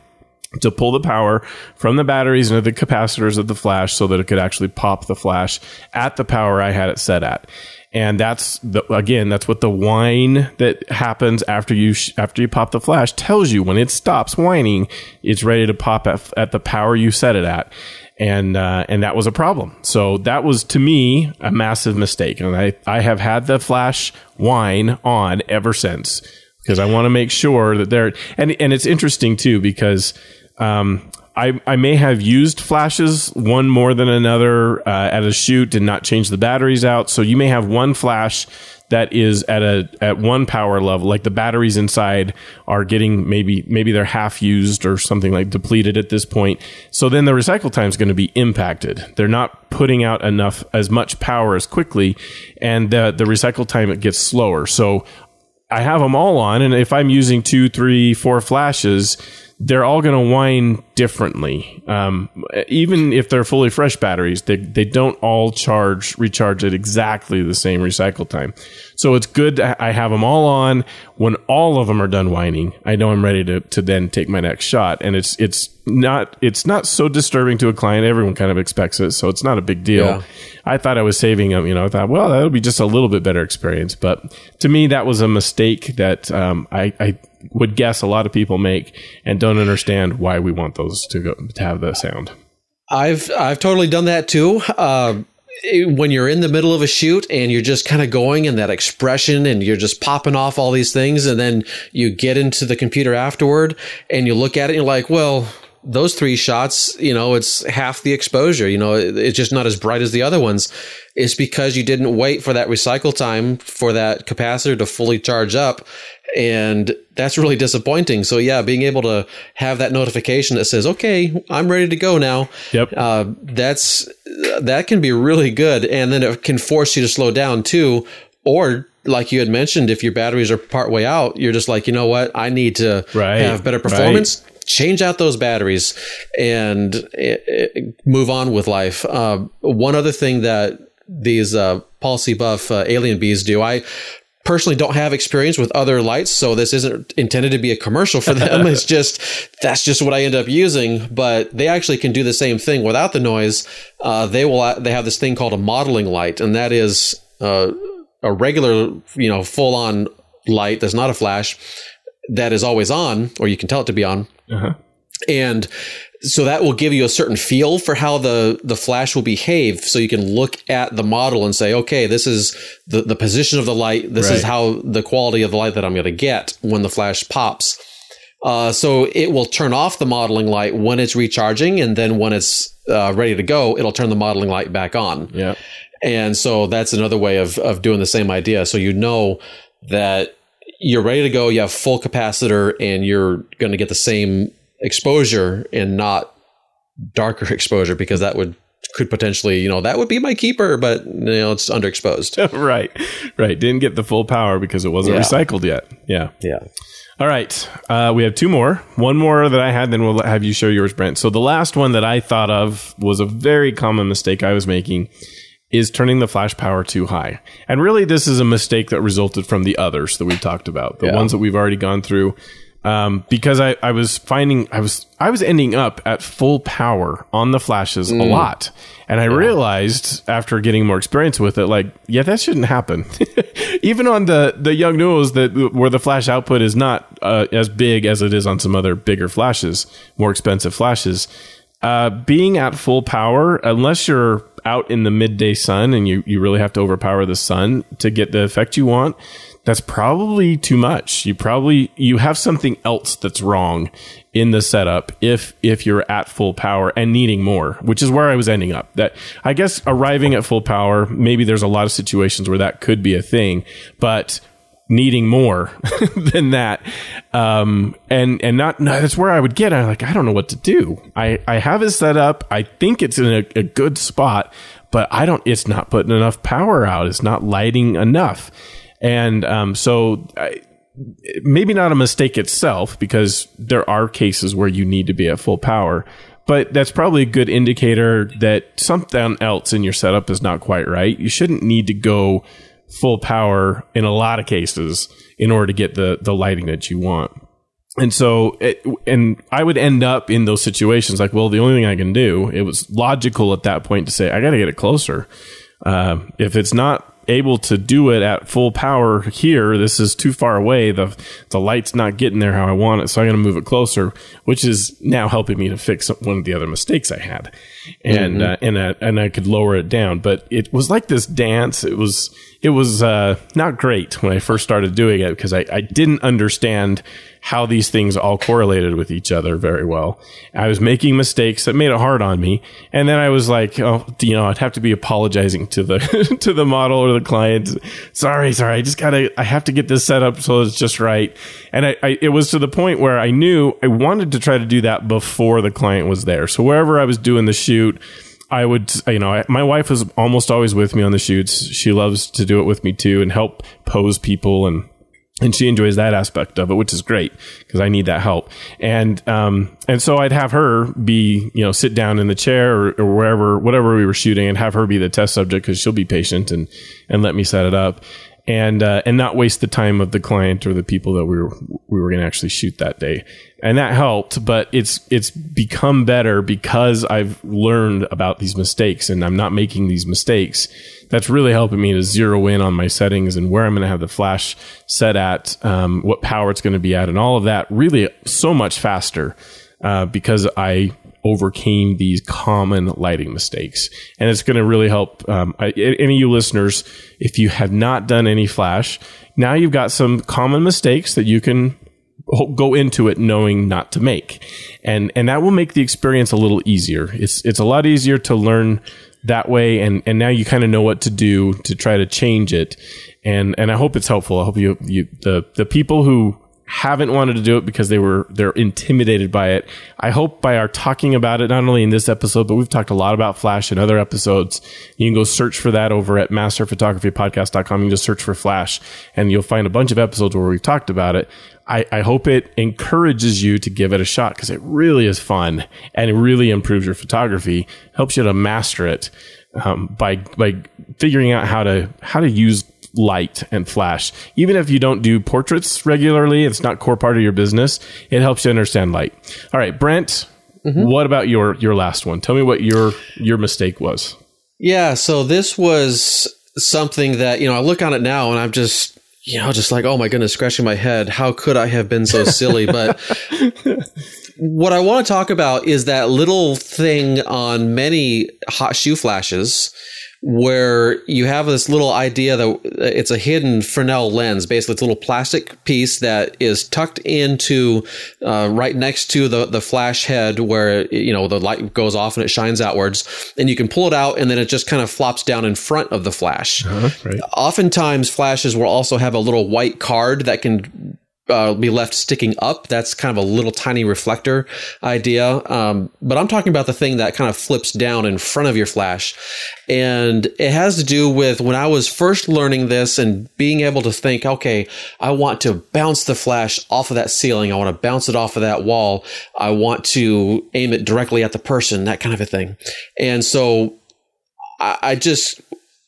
to pull the power from the batteries into the capacitors of the flash so that it could actually pop the flash at the power I had it set at. And that's the, again that's what the whine that happens after you sh- after you pop the flash tells you. When it stops whining it's ready to pop at, at the power you set it at. And uh, and that was a problem. So that was to me a massive mistake. And i i have had the flash whine on ever since because i want to make sure that they're and and it's interesting too because um, I, I may have used flashes one more than another uh, at a shoot, did not change the batteries out. So you may have one flash that is at a at one power level, like the batteries inside are getting maybe maybe they're half used or something like depleted at this point. So then the recycle time is going to be impacted. They're not putting out enough as much power as quickly, and the the recycle time it gets slower. So I have them all on, and if I'm using two, three, four flashes they're all going to whine differently. Um, even if they're fully fresh batteries, they, they don't all charge, recharge at exactly the same recycle time. So it's good. I have them all on. When all of them are done whining, I know I'm ready to, to then take my next shot. And it's, it's not, it's not so disturbing to a client. Everyone kind of expects it. So it's not a big deal. Yeah. I thought I was saving them, you know, I thought, well, that'll be just a little bit better experience. But to me, that was a mistake that, um, I, I, would guess a lot of people make and don't understand why we want those to go to have the sound. I've I've totally done that too. Uh, when you're in the middle of a shoot and you're just kind of going in that expression and you're just popping off all these things and then you get into the computer afterward and you look at it and you're like, well, those three shots, you know, it's half the exposure. You know, it's just not as bright as the other ones. It's because you didn't wait for that recycle time for that capacitor to fully charge up and that's really disappointing. So yeah, being able to have that notification that says, "Okay, I'm ready to go now." Yep. Uh, that's that can be really good, and then it can force you to slow down too. Or like you had mentioned, if your batteries are part way out, you're just like, you know what, I need to right. have better performance. Right. Change out those batteries and it, it, move on with life. Uh, one other thing that these uh, Paul C. Buff uh, AlienBees do. I personally don't have experience with other lights, so this isn't intended to be a commercial for them. it's just that's just what I end up using. But they actually can do the same thing without the noise. Uh, they will they have this thing called a modeling light, and that is uh, a regular you know full on light that's not a flash that is always on, or you can tell it to be on. Uh-huh. And so that will give you a certain feel for how the, the flash will behave. So you can look at the model and say, okay, this is the, the position of the light. This Right. is how the quality of the light that I'm going to get when the flash pops. Uh, so it will turn off the modeling light when it's recharging, and then when it's uh, ready to go, it'll turn the modeling light back on. Yeah. And so that's another way of, of doing the same idea. So you know that you're ready to go, you have full capacitor, and you're going to get the same exposure and not darker exposure because that would could potentially, you know, that would be my keeper, but you know, it's underexposed. right. Right. Didn't get the full power because it wasn't Yeah. recycled yet. Yeah. Yeah. All right. Uh, we have two more. One more that I had, then we'll have you share yours, Brent. So the last one that I thought of was a very common mistake I was making is turning the flash power too high. And really, this is a mistake that resulted from the others that we've talked about, the Yeah. ones that we've already gone through. Um, because I, I was finding I was I was ending up at full power on the flashes a lot, and I realized after getting more experience with it, like yeah, that shouldn't happen. Even on the the Yongnuos that where the flash output is not uh, as big as it is on some other bigger flashes, more expensive flashes, uh, being at full power, unless you're out in the midday sun and you, you really have to overpower the sun to get the effect you want, that's probably too much. You probably you have something else that's wrong in the setup if if you're at full power and needing more, which is where I was ending up. That I guess arriving at full power, maybe there's a lot of situations where that could be a thing, but needing more than that. Um and and not no, that's where i would get. I'm like i don't know what to do. I i have it set up. I think it's in a, a good spot but i don't it's not putting enough power out. It's not lighting enough. And um so I, maybe not a mistake itself because there are cases where you need to be at full power but that's probably a good indicator that something else in your setup is not quite right. You shouldn't need to go full power in a lot of cases in order to get the the lighting that you want. And so it, and i would end up in those situations like well the only thing i can do it was logical at that point to say i got to get it closer. Uh, if it's not able to do it at full power here this is too far away the the light's not getting there how i want it so i'm going to move it closer which is now helping me to fix one of the other mistakes i had and uh, and uh, and i could lower it down but it was like this dance it was it was uh, not great when i first started doing it because I, I didn't understand how these things all correlated with each other very well. I was making mistakes that made it hard on me, and then I was like, oh, you know, I'd have to be apologizing to the to the model or the client. Sorry, sorry, I just gotta, I have to get this set up so it's just right. And I, I, it was to the point where I knew I wanted to try to do that before the client was there. So wherever I was doing the shoot. I would, you know, I, my wife was almost always with me on the shoots. She loves to do it with me too and help pose people and and she enjoys that aspect of it, which is great because I need that help. And um, and so I'd have her be, you know, sit down in the chair or, or wherever, whatever we were shooting, and have her be the test subject because she'll be patient and and let me set it up, and uh, and not waste the time of the client or the people that we were we were going to actually shoot that day. And that helped, but it's it's become better because I've learned about these mistakes and I'm not making these mistakes that's really helping me to zero in on my settings and where I'm going to have the flash set at, um, what power it's going to be at, and all of that really so much faster uh, because I overcame these common lighting mistakes. And it's going to really help um, I, any of you listeners, if you have not done any flash, now you've got some common mistakes that you can go into it knowing not to make. And and that will make the experience a little easier. It's it's a lot easier to learn that way and and now you kind of know what to do to try to change it. And and I hope it's helpful. I hope you you the the people who haven't wanted to do it because they were they're intimidated by it. I hope by our talking about it not only in this episode but we've talked a lot about Flash in other episodes. You can go search for that over at masterphotographypodcast.com. You can just search for Flash and you'll find a bunch of episodes where we've talked about it. I, I hope it encourages you to give it a shot because it really is fun and it really improves your photography, helps you to master it um, by by figuring out how to how to use light and flash. Even if you don't do portraits regularly, it's not core part of your business. It helps you understand light. All right, Brent, mm-hmm. what about your your last one? Tell me what your your mistake was. Yeah, so this was something that, you know, I look on it now and I'm just, you know, just like, oh my goodness, scratching my head. How could I have been so silly? But what I want to talk about is that little thing on many hot shoe flashes where you have this little idea that it's a hidden Fresnel lens. Basically, it's a little plastic piece that is tucked into uh, right next to the the flash head, where you know the light goes off and it shines outwards, and you can pull it out, and then it just kind of flops down in front of the flash. Uh-huh, right. Oftentimes, flashes will also have a little white card that can uh, be left sticking up. That's kind of a little tiny reflector idea. Um, but I'm talking about the thing that kind of flips down in front of your flash. And it has to do with when I was first learning this and being able to think, okay, I want to bounce the flash off of that ceiling. I want to bounce it off of that wall. I want to aim it directly at the person, that kind of a thing. And so I, I just,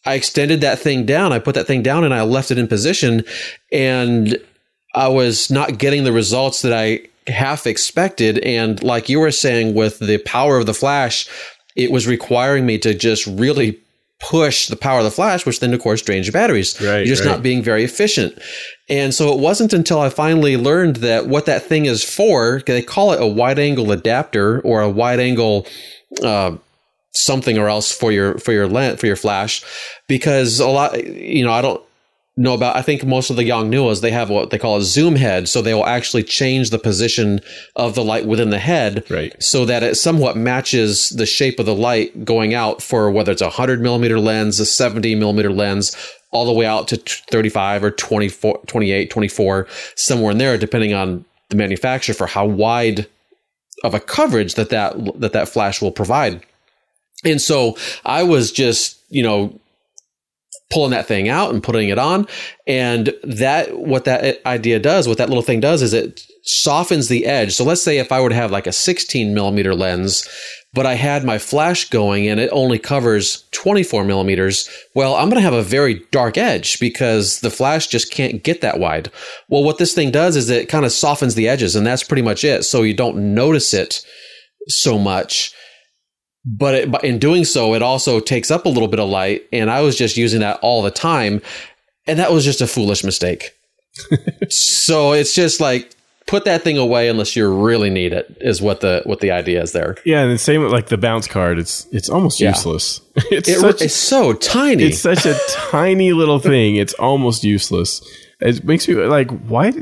I extended that thing down. I put that thing down and I left it in position and I was not getting the results that I half expected. And like you were saying, with the power of the flash, it was requiring me to just really push the power of the flash, which then, of course, drains your batteries. Right, You're just right. not being very efficient. And so it wasn't until I finally learned that what that thing is for, they call it a wide angle adapter or a wide angle, uh, something or else for your for your lens for your flash because a lot you know I don't know about. I think most of the Yongnuos they have what they call a zoom head, so they will actually change the position of the light within the head, right. so that it somewhat matches the shape of the light going out for whether it's a hundred millimeter lens, a seventy millimeter lens, all the way out to 35 or 24, 28, 24, somewhere in there, depending on the manufacturer for how wide of a coverage that that that that flash will provide. And so I was just, you know, pulling that thing out and putting it on. And that, what that idea does, what that little thing does is it softens the edge. So let's say if I were to have like a 16 millimeter lens, but I had my flash going and it only covers 24 millimeters, well, I'm going to have a very dark edge because the flash just can't get that wide. Well, what this thing does is it kind of softens the edges and that's pretty much it. So you don't notice it so much but it, in doing so, it also takes up a little bit of light. And I was just using that all the time. And that was just a foolish mistake. so it's just like, put that thing away unless you really need it is what the what the idea is there yeah and the same with like the bounce card it's it's almost yeah. useless it's, it, such, it's so tiny it's such a tiny little thing it's almost useless it makes me like why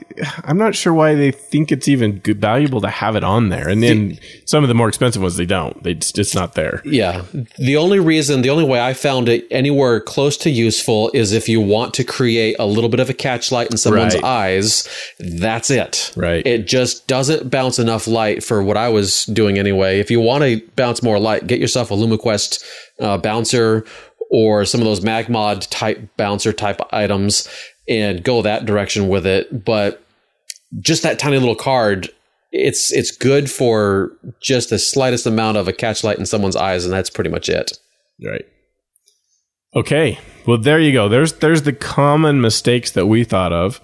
i'm not sure why they think it's even good, valuable to have it on there. And then some of the more expensive ones they don't. They, it's just not there. Yeah. The only reason the only way i found it anywhere close to useful is if you want to create a little bit of a catch light in someone's right. eyes that's it. Right. It just doesn't bounce enough light for what i was doing anyway. If you want to bounce more light get yourself a LumiQuest uh, bouncer or some of those MagMod type bouncer type items and go that direction with it. But just that tiny little card, it's it's good for just the slightest amount of a catch light in someone's eyes, and that's pretty much it. Right. Okay. Well, there you go. There's there's the common mistakes that we thought of.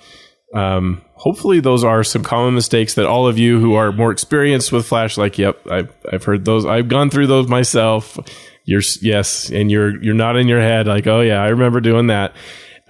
Um, hopefully, those are some common mistakes that all of you who are more experienced with Flash, like, yep, I've I've heard those. I've gone through those myself. You're yes, and you're you're not in your head like, oh yeah, I remember doing that.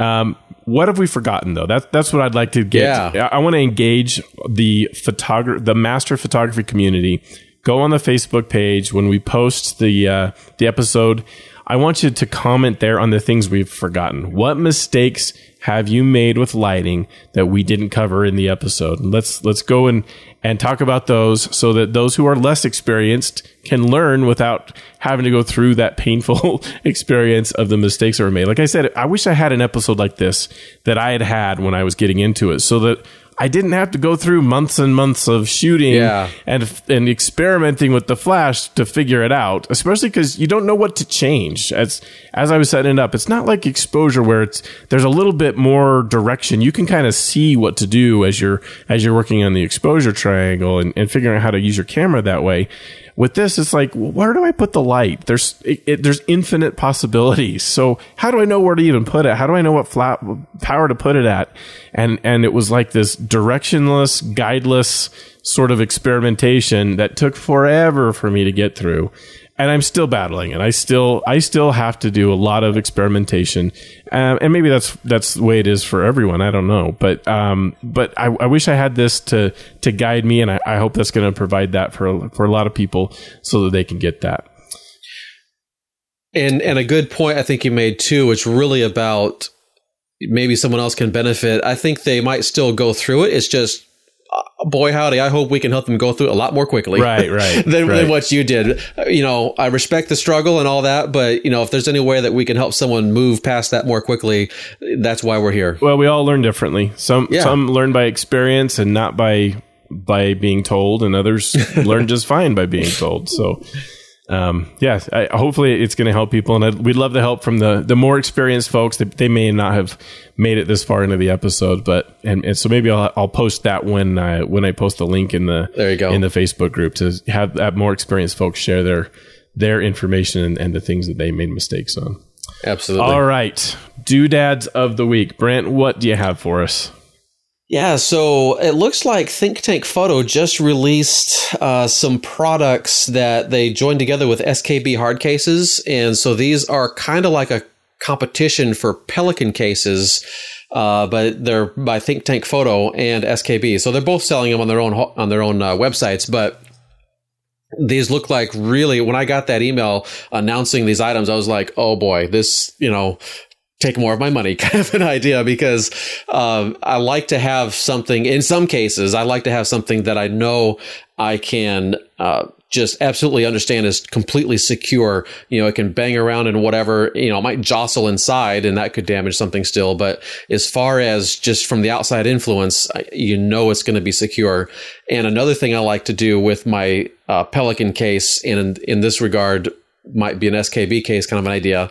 Um, what have we forgotten though? That's that's what I'd like to get. Yeah. I, I want to engage the photographer, the master photography community. Go on the Facebook page when we post the uh, the episode. I want you to comment there on the things we've forgotten. What mistakes have you made with lighting that we didn't cover in the episode? Let's let's go and and talk about those so that those who are less experienced can learn without having to go through that painful experience of the mistakes that were made. Like I said, I wish I had an episode like this that I had had when I was getting into it so that I didn't have to go through months and months of shooting yeah. and and experimenting with the flash to figure it out. Especially because you don't know what to change. As as I was setting it up, it's not like exposure where it's there's a little bit more direction. You can kind of see what to do as you're as you're working on the exposure triangle and, and figuring out how to use your camera that way. With this, it's like, where do I put the light? There's it, it, there's infinite possibilities. So how do I know where to even put it? How do I know what flat power to put it at? And and it was like this directionless, guideless sort of experimentation that took forever for me to get through. And I'm still battling it. I still I still have to do a lot of experimentation, um, and maybe that's that's the way it is for everyone. I don't know, but um, but I, I wish I had this to to guide me, and I, I hope that's going to provide that for for a lot of people so that they can get that. And and a good point I think you made too. It's really about maybe someone else can benefit. I think they might still go through it. It's just boy howdy i hope we can help them go through it a lot more quickly right right than, right. than what you did you know i respect the struggle and all that but you know if there's any way that we can help someone move past that more quickly that's why we're here Well, we all learn differently. Some Yeah. some learn by experience and not by by being told, and others learn just fine by being told. So, um, yeah, I, hopefully it's going to help people, and I'd, we'd love the help from the the more experienced folks. That they may not have made it this far into the episode, but and, and so maybe I'll I'll post that when I when I post the link in the There you go. in the Facebook group to have that more experienced folks share their their information and, and the things that they made mistakes on. absolutely All right, doodads of the week, Brent. What do you have for us? Yeah, so it looks like Think Tank Photo just released uh, some products that they joined together with SKB hard cases. And so these are kind of like a competition for Pelican cases, uh, but they're by Think Tank Photo and SKB. So they're both selling them on their own on their own uh, websites, but these look like really when I got that email announcing these items, I was like, oh boy, this, you know, take more of my money kind of an idea because um, I like to have something in some cases, I like to have something that I know I can uh, just absolutely understand is completely secure. You know, it can bang around and whatever, you know, it might jostle inside and that could damage something still. But as far as just from the outside influence, you know, it's going to be secure. And another thing I like to do with my uh, Pelican case, and in, in this regard, might be an SKB case kind of an idea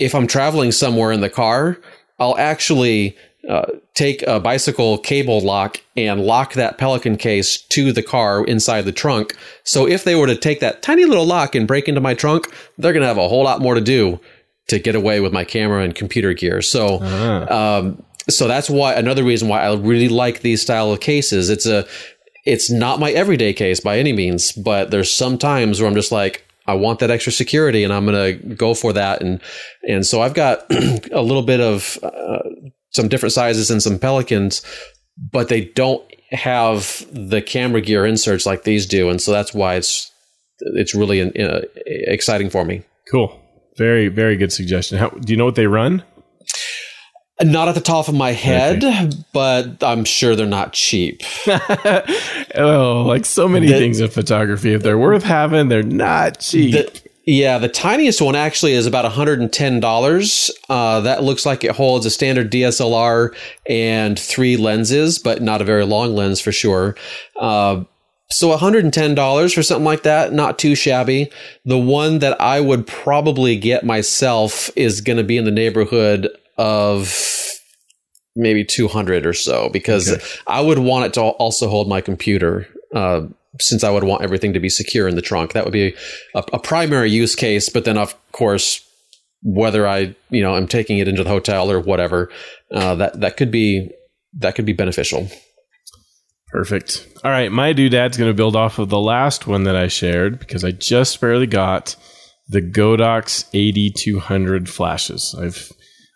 if I'm traveling somewhere in the car, I'll actually uh, take a bicycle cable lock and lock that Pelican case to the car inside the trunk. So if they were to take that tiny little lock and break into my trunk, they're going to have a whole lot more to do to get away with my camera and computer gear. So, um, so that's why another reason why I really like these style of cases. It's a, it's not my everyday case by any means, but there's some times where I'm just like, I want that extra security and I'm going to go for that. And, and so I've got a little bit of uh, some different sizes and some Pelicans, but they don't have the camera gear inserts like these do. And so that's why it's, it's really uh, exciting for me. Cool. Very, very good suggestion. How, do you know what they run? Not at the top of my head, but I'm sure they're not cheap. oh, like so many The- things in photography. If they're worth having, they're not cheap. The, yeah, the tiniest one actually is about $110. Uh, that looks like it holds a standard DSLR and three lenses, but not a very long lens for sure. Uh, so $110 for something like that, not too shabby. The one that I would probably get myself is going to be in the neighborhood of maybe 200 or so because Okay. I would want it to also hold my computer. Uh, since I would want everything to be secure in the trunk, that would be a, a primary use case. But then, of course, whether I, you know, am taking it into the hotel or whatever, uh, that that could be that could be beneficial. Perfect. All right, my doodad's going to build off of the last one that I shared because I just barely got the Godox AD200 flashes. I've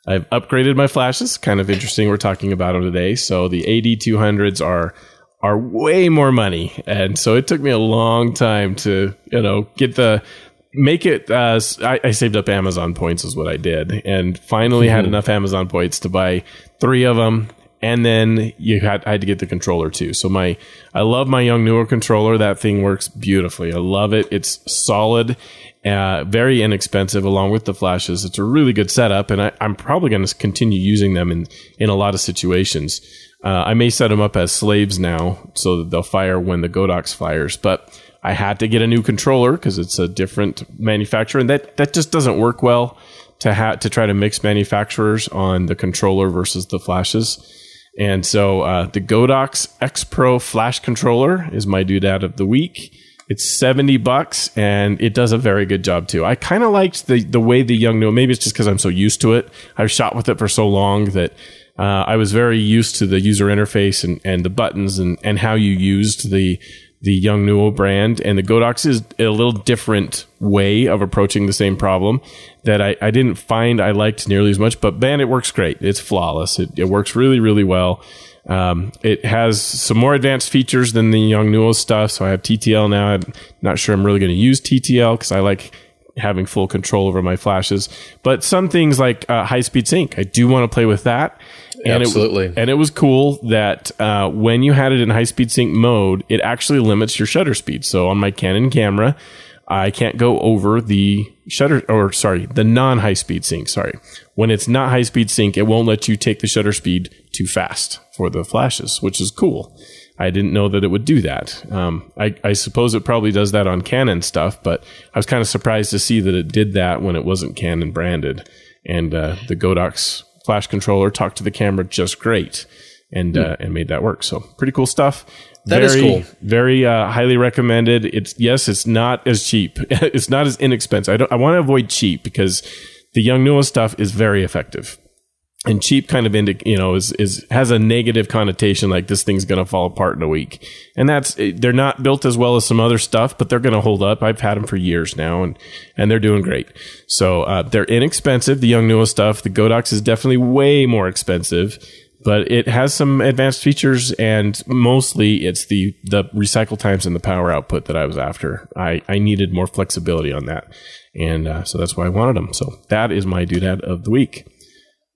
I've upgraded my flashes. Kind of interesting. We're talking about them today. So the AD200s are are way more money, and so it took me a long time to you know get the make it. Uh, I, I saved up Amazon points is what I did, and finally had enough Amazon points to buy three of them and then you had I had to get the controller too. So my I love my Yongnuo controller. That thing works beautifully. I love it. It's solid, uh, very inexpensive, along with the flashes. It's a really good setup, and I, I'm probably going to continue using them in in a lot of situations. Uh, I may set them up as slaves now, so that they'll fire when the Godox fires, but. I had to get a new controller because it's a different manufacturer, and that, that just doesn't work well to ha- to try to mix manufacturers on the controller versus the flashes. And so uh, the Godox X Pro Flash controller is my dude doodad of the week. It's seventy bucks, and it does a very good job too. I kind of liked the the way the Yongnuo. Maybe it's just because I'm so used to it. I've shot with it for so long that uh, I was very used to the user interface and, and the buttons and, and how you used the the Yongnuo brand, and the Godox is a little different way of approaching the same problem that I, I didn't find I liked nearly as much. But man, it works great. It's flawless. It, it works really, really well. Um, it has some more advanced features than the Young Yongnuo stuff. So I have TTL now. I'm not sure I'm really going to use TTL because I like having full control over my flashes. But some things like uh, high speed sync, I do want to play with that. And Absolutely. It, and it was cool that uh, when you had it in high speed sync mode, it actually limits your shutter speed. So on my Canon camera, I can't go over the shutter, or sorry, the non high speed sync. Sorry. When it's not high speed sync, it won't let you take the shutter speed too fast for the flashes, which is cool. I didn't know that it would do that. Um, I, I, suppose it probably does that on Canon stuff, but I was kind of surprised to see that it did that when it wasn't Canon branded. And uh, the Godox flash controller talked to the camera just great, and uh, and made that work. So pretty cool stuff. That very, is cool. Very uh, highly recommended. It's yes, it's not as cheap. it's not as inexpensive. I don't. I want to avoid cheap because the Yongnuo stuff is very effective and cheap kind of indi- you know is is has a negative connotation like this thing's going to fall apart in a week and that's they're not built as well as some other stuff but they're going to hold up i've had them for years now and and they're doing great so uh, they're inexpensive the Yongnuo stuff the godox is definitely way more expensive but it has some advanced features and mostly it's the the recycle times and the power output that i was after. I i needed more flexibility on that and uh, so that's why i wanted them so that is my doodad of the week.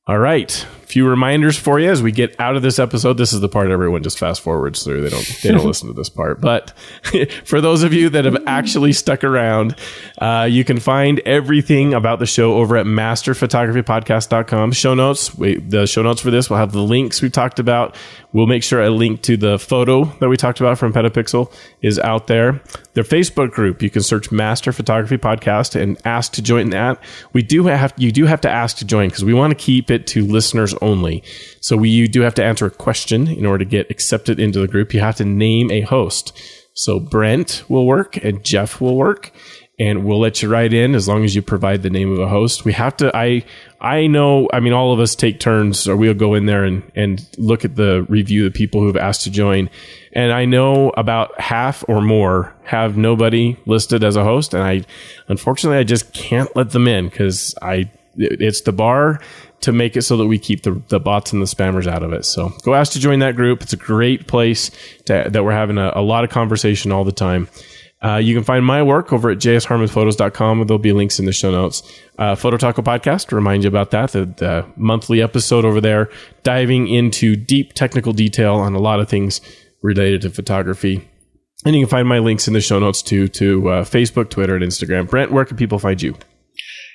All right. Few reminders for you as we get out of this episode. This is the part everyone just fast forwards through. They don't they don't listen to this part. But for those of you that have actually stuck around, uh, you can find everything about the show over at masterphotographypodcast.com. Show notes. We, the show notes for this will have the links we talked about. We'll make sure a link to the photo that we talked about from Petapixel is out there. Their Facebook group, you can search Master Photography Podcast and ask to join that. We do have you do have to ask to join because we want to keep it to listeners only. So we you do have to answer a question in order to get accepted into the group. You have to name a host. So Brent will work and Jeff will work and we'll let you write in as long as you provide the name of a host. We have to. I I know. I mean, all of us take turns, or we'll go in there and and look at the review the people who have asked to join. And I know about half or more have nobody listed as a host, and I unfortunately I just can't let them in because I it's the bar to make it so that we keep the, the bots and the spammers out of it. So go ask to join that group. It's a great place to, that we're having a, a lot of conversation all the time. Uh, you can find my work over at jsharmonphotos.com. There'll be links in the show notes. Uh, Photo Taco Podcast, remind you about that, the, the, monthly episode over there, diving into deep technical detail on a lot of things related to photography. And you can find my links in the show notes too, to uh, Facebook, Twitter, and Instagram. Brent, where can people find you?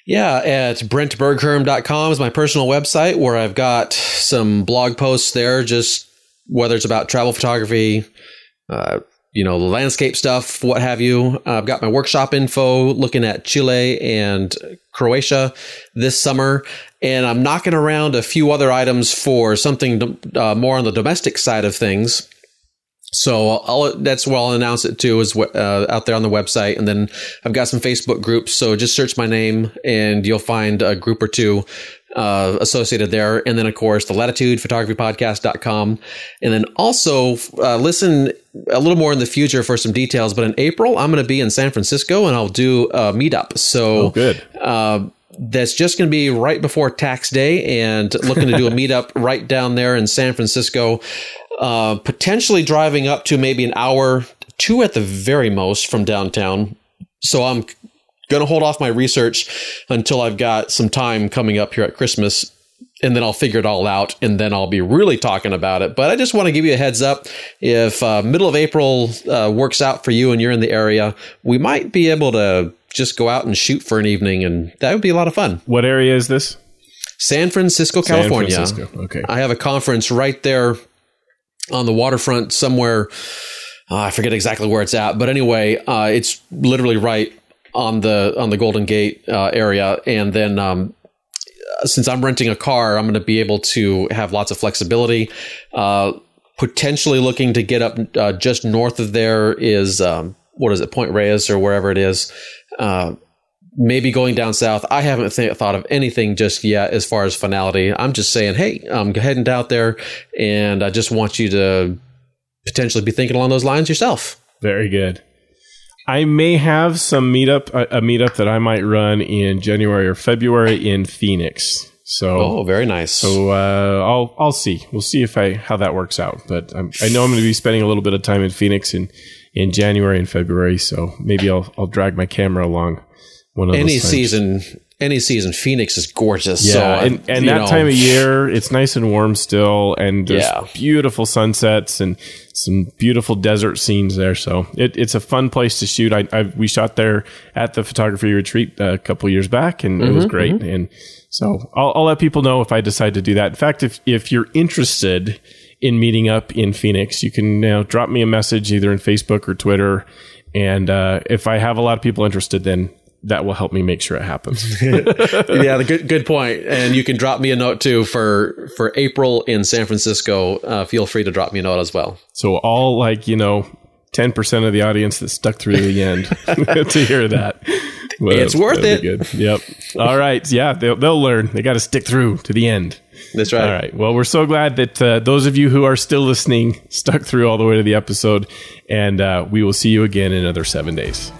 Yeah, at brentbergherm.com is my personal website where I've got some blog posts there, just whether it's about travel photography, uh, you know, landscape stuff, what have you. I've got my workshop info looking at Chile and Croatia this summer. And I'm knocking around a few other items for something uh, more on the domestic side of things. So I'll, that's where I'll announce it too, is uh, out there on the website. And then I've got some Facebook groups. So just search my name and you'll find a group or two uh, associated there. And then, of course, the latitude photography podcast.com. And then also uh, listen a little more in the future for some details. But in April, I'm going to be in San Francisco and I'll do a meetup. So oh, good. Uh, that's just going to be right before tax day and looking to do a meetup right down there in San Francisco. Uh, potentially driving up to maybe an hour, two at the very most from downtown. So I'm going to hold off my research until I've got some time coming up here at Christmas and then I'll figure it all out and then I'll be really talking about it. But I just want to give you a heads up. If uh, middle of April uh, works out for you and you're in the area, we might be able to just go out and shoot for an evening and that would be a lot of fun. What area is this? San Francisco, California. San Francisco. Okay. I have a conference right there on the waterfront somewhere. Uh, I forget exactly where it's at, but anyway, uh, it's literally right on the on the Golden Gate uh, area, and then um, since I'm renting a car, I'm going to be able to have lots of flexibility. Uh, potentially looking to get up uh, just north of there is um, what is it, Point Reyes or wherever it is. Uh, maybe going down south. I haven't th- thought of anything just yet as far as finality. I'm just saying, hey, I'm heading out there, and I just want you to potentially be thinking along those lines yourself. Very good. I may have some meetup a, meetup that I might run in January or February in Phoenix. So Oh, very nice. So uh, I'll I'll see. We'll see if I how that works out. But I'm, I know I'm going to be spending a little bit of time in Phoenix in in January and February. So maybe I'll I'll drag my camera along one of any season, any season, Phoenix is gorgeous. Yeah, so, uh, and, and that know, time of year, it's nice and warm still, and there's Yeah. beautiful sunsets and some beautiful desert scenes there. So it, it's a fun place to shoot. I, I we shot there at the photography retreat a couple years back, and it Mm-hmm, was great. And so I'll, I'll let people know if I decide to do that. In fact, if if you're interested in meeting up in Phoenix, you can you know, drop me a message either in Facebook or Twitter. And uh, if I have a lot of people interested, then that will help me make sure it happens. yeah, the good good point. And you can drop me a note too for for April in San Francisco. Uh, feel free to drop me a note as well. So all like you know, ten percent of the audience that stuck through the end to hear that. Well, It's worth it. Good. Yep. All right. Yeah, they'll, they'll learn. They got to stick through to the end. That's right. All right. Well, we're so glad that uh, those of you who are still listening stuck through all the way to the episode, and uh, we will see you again in another seven days.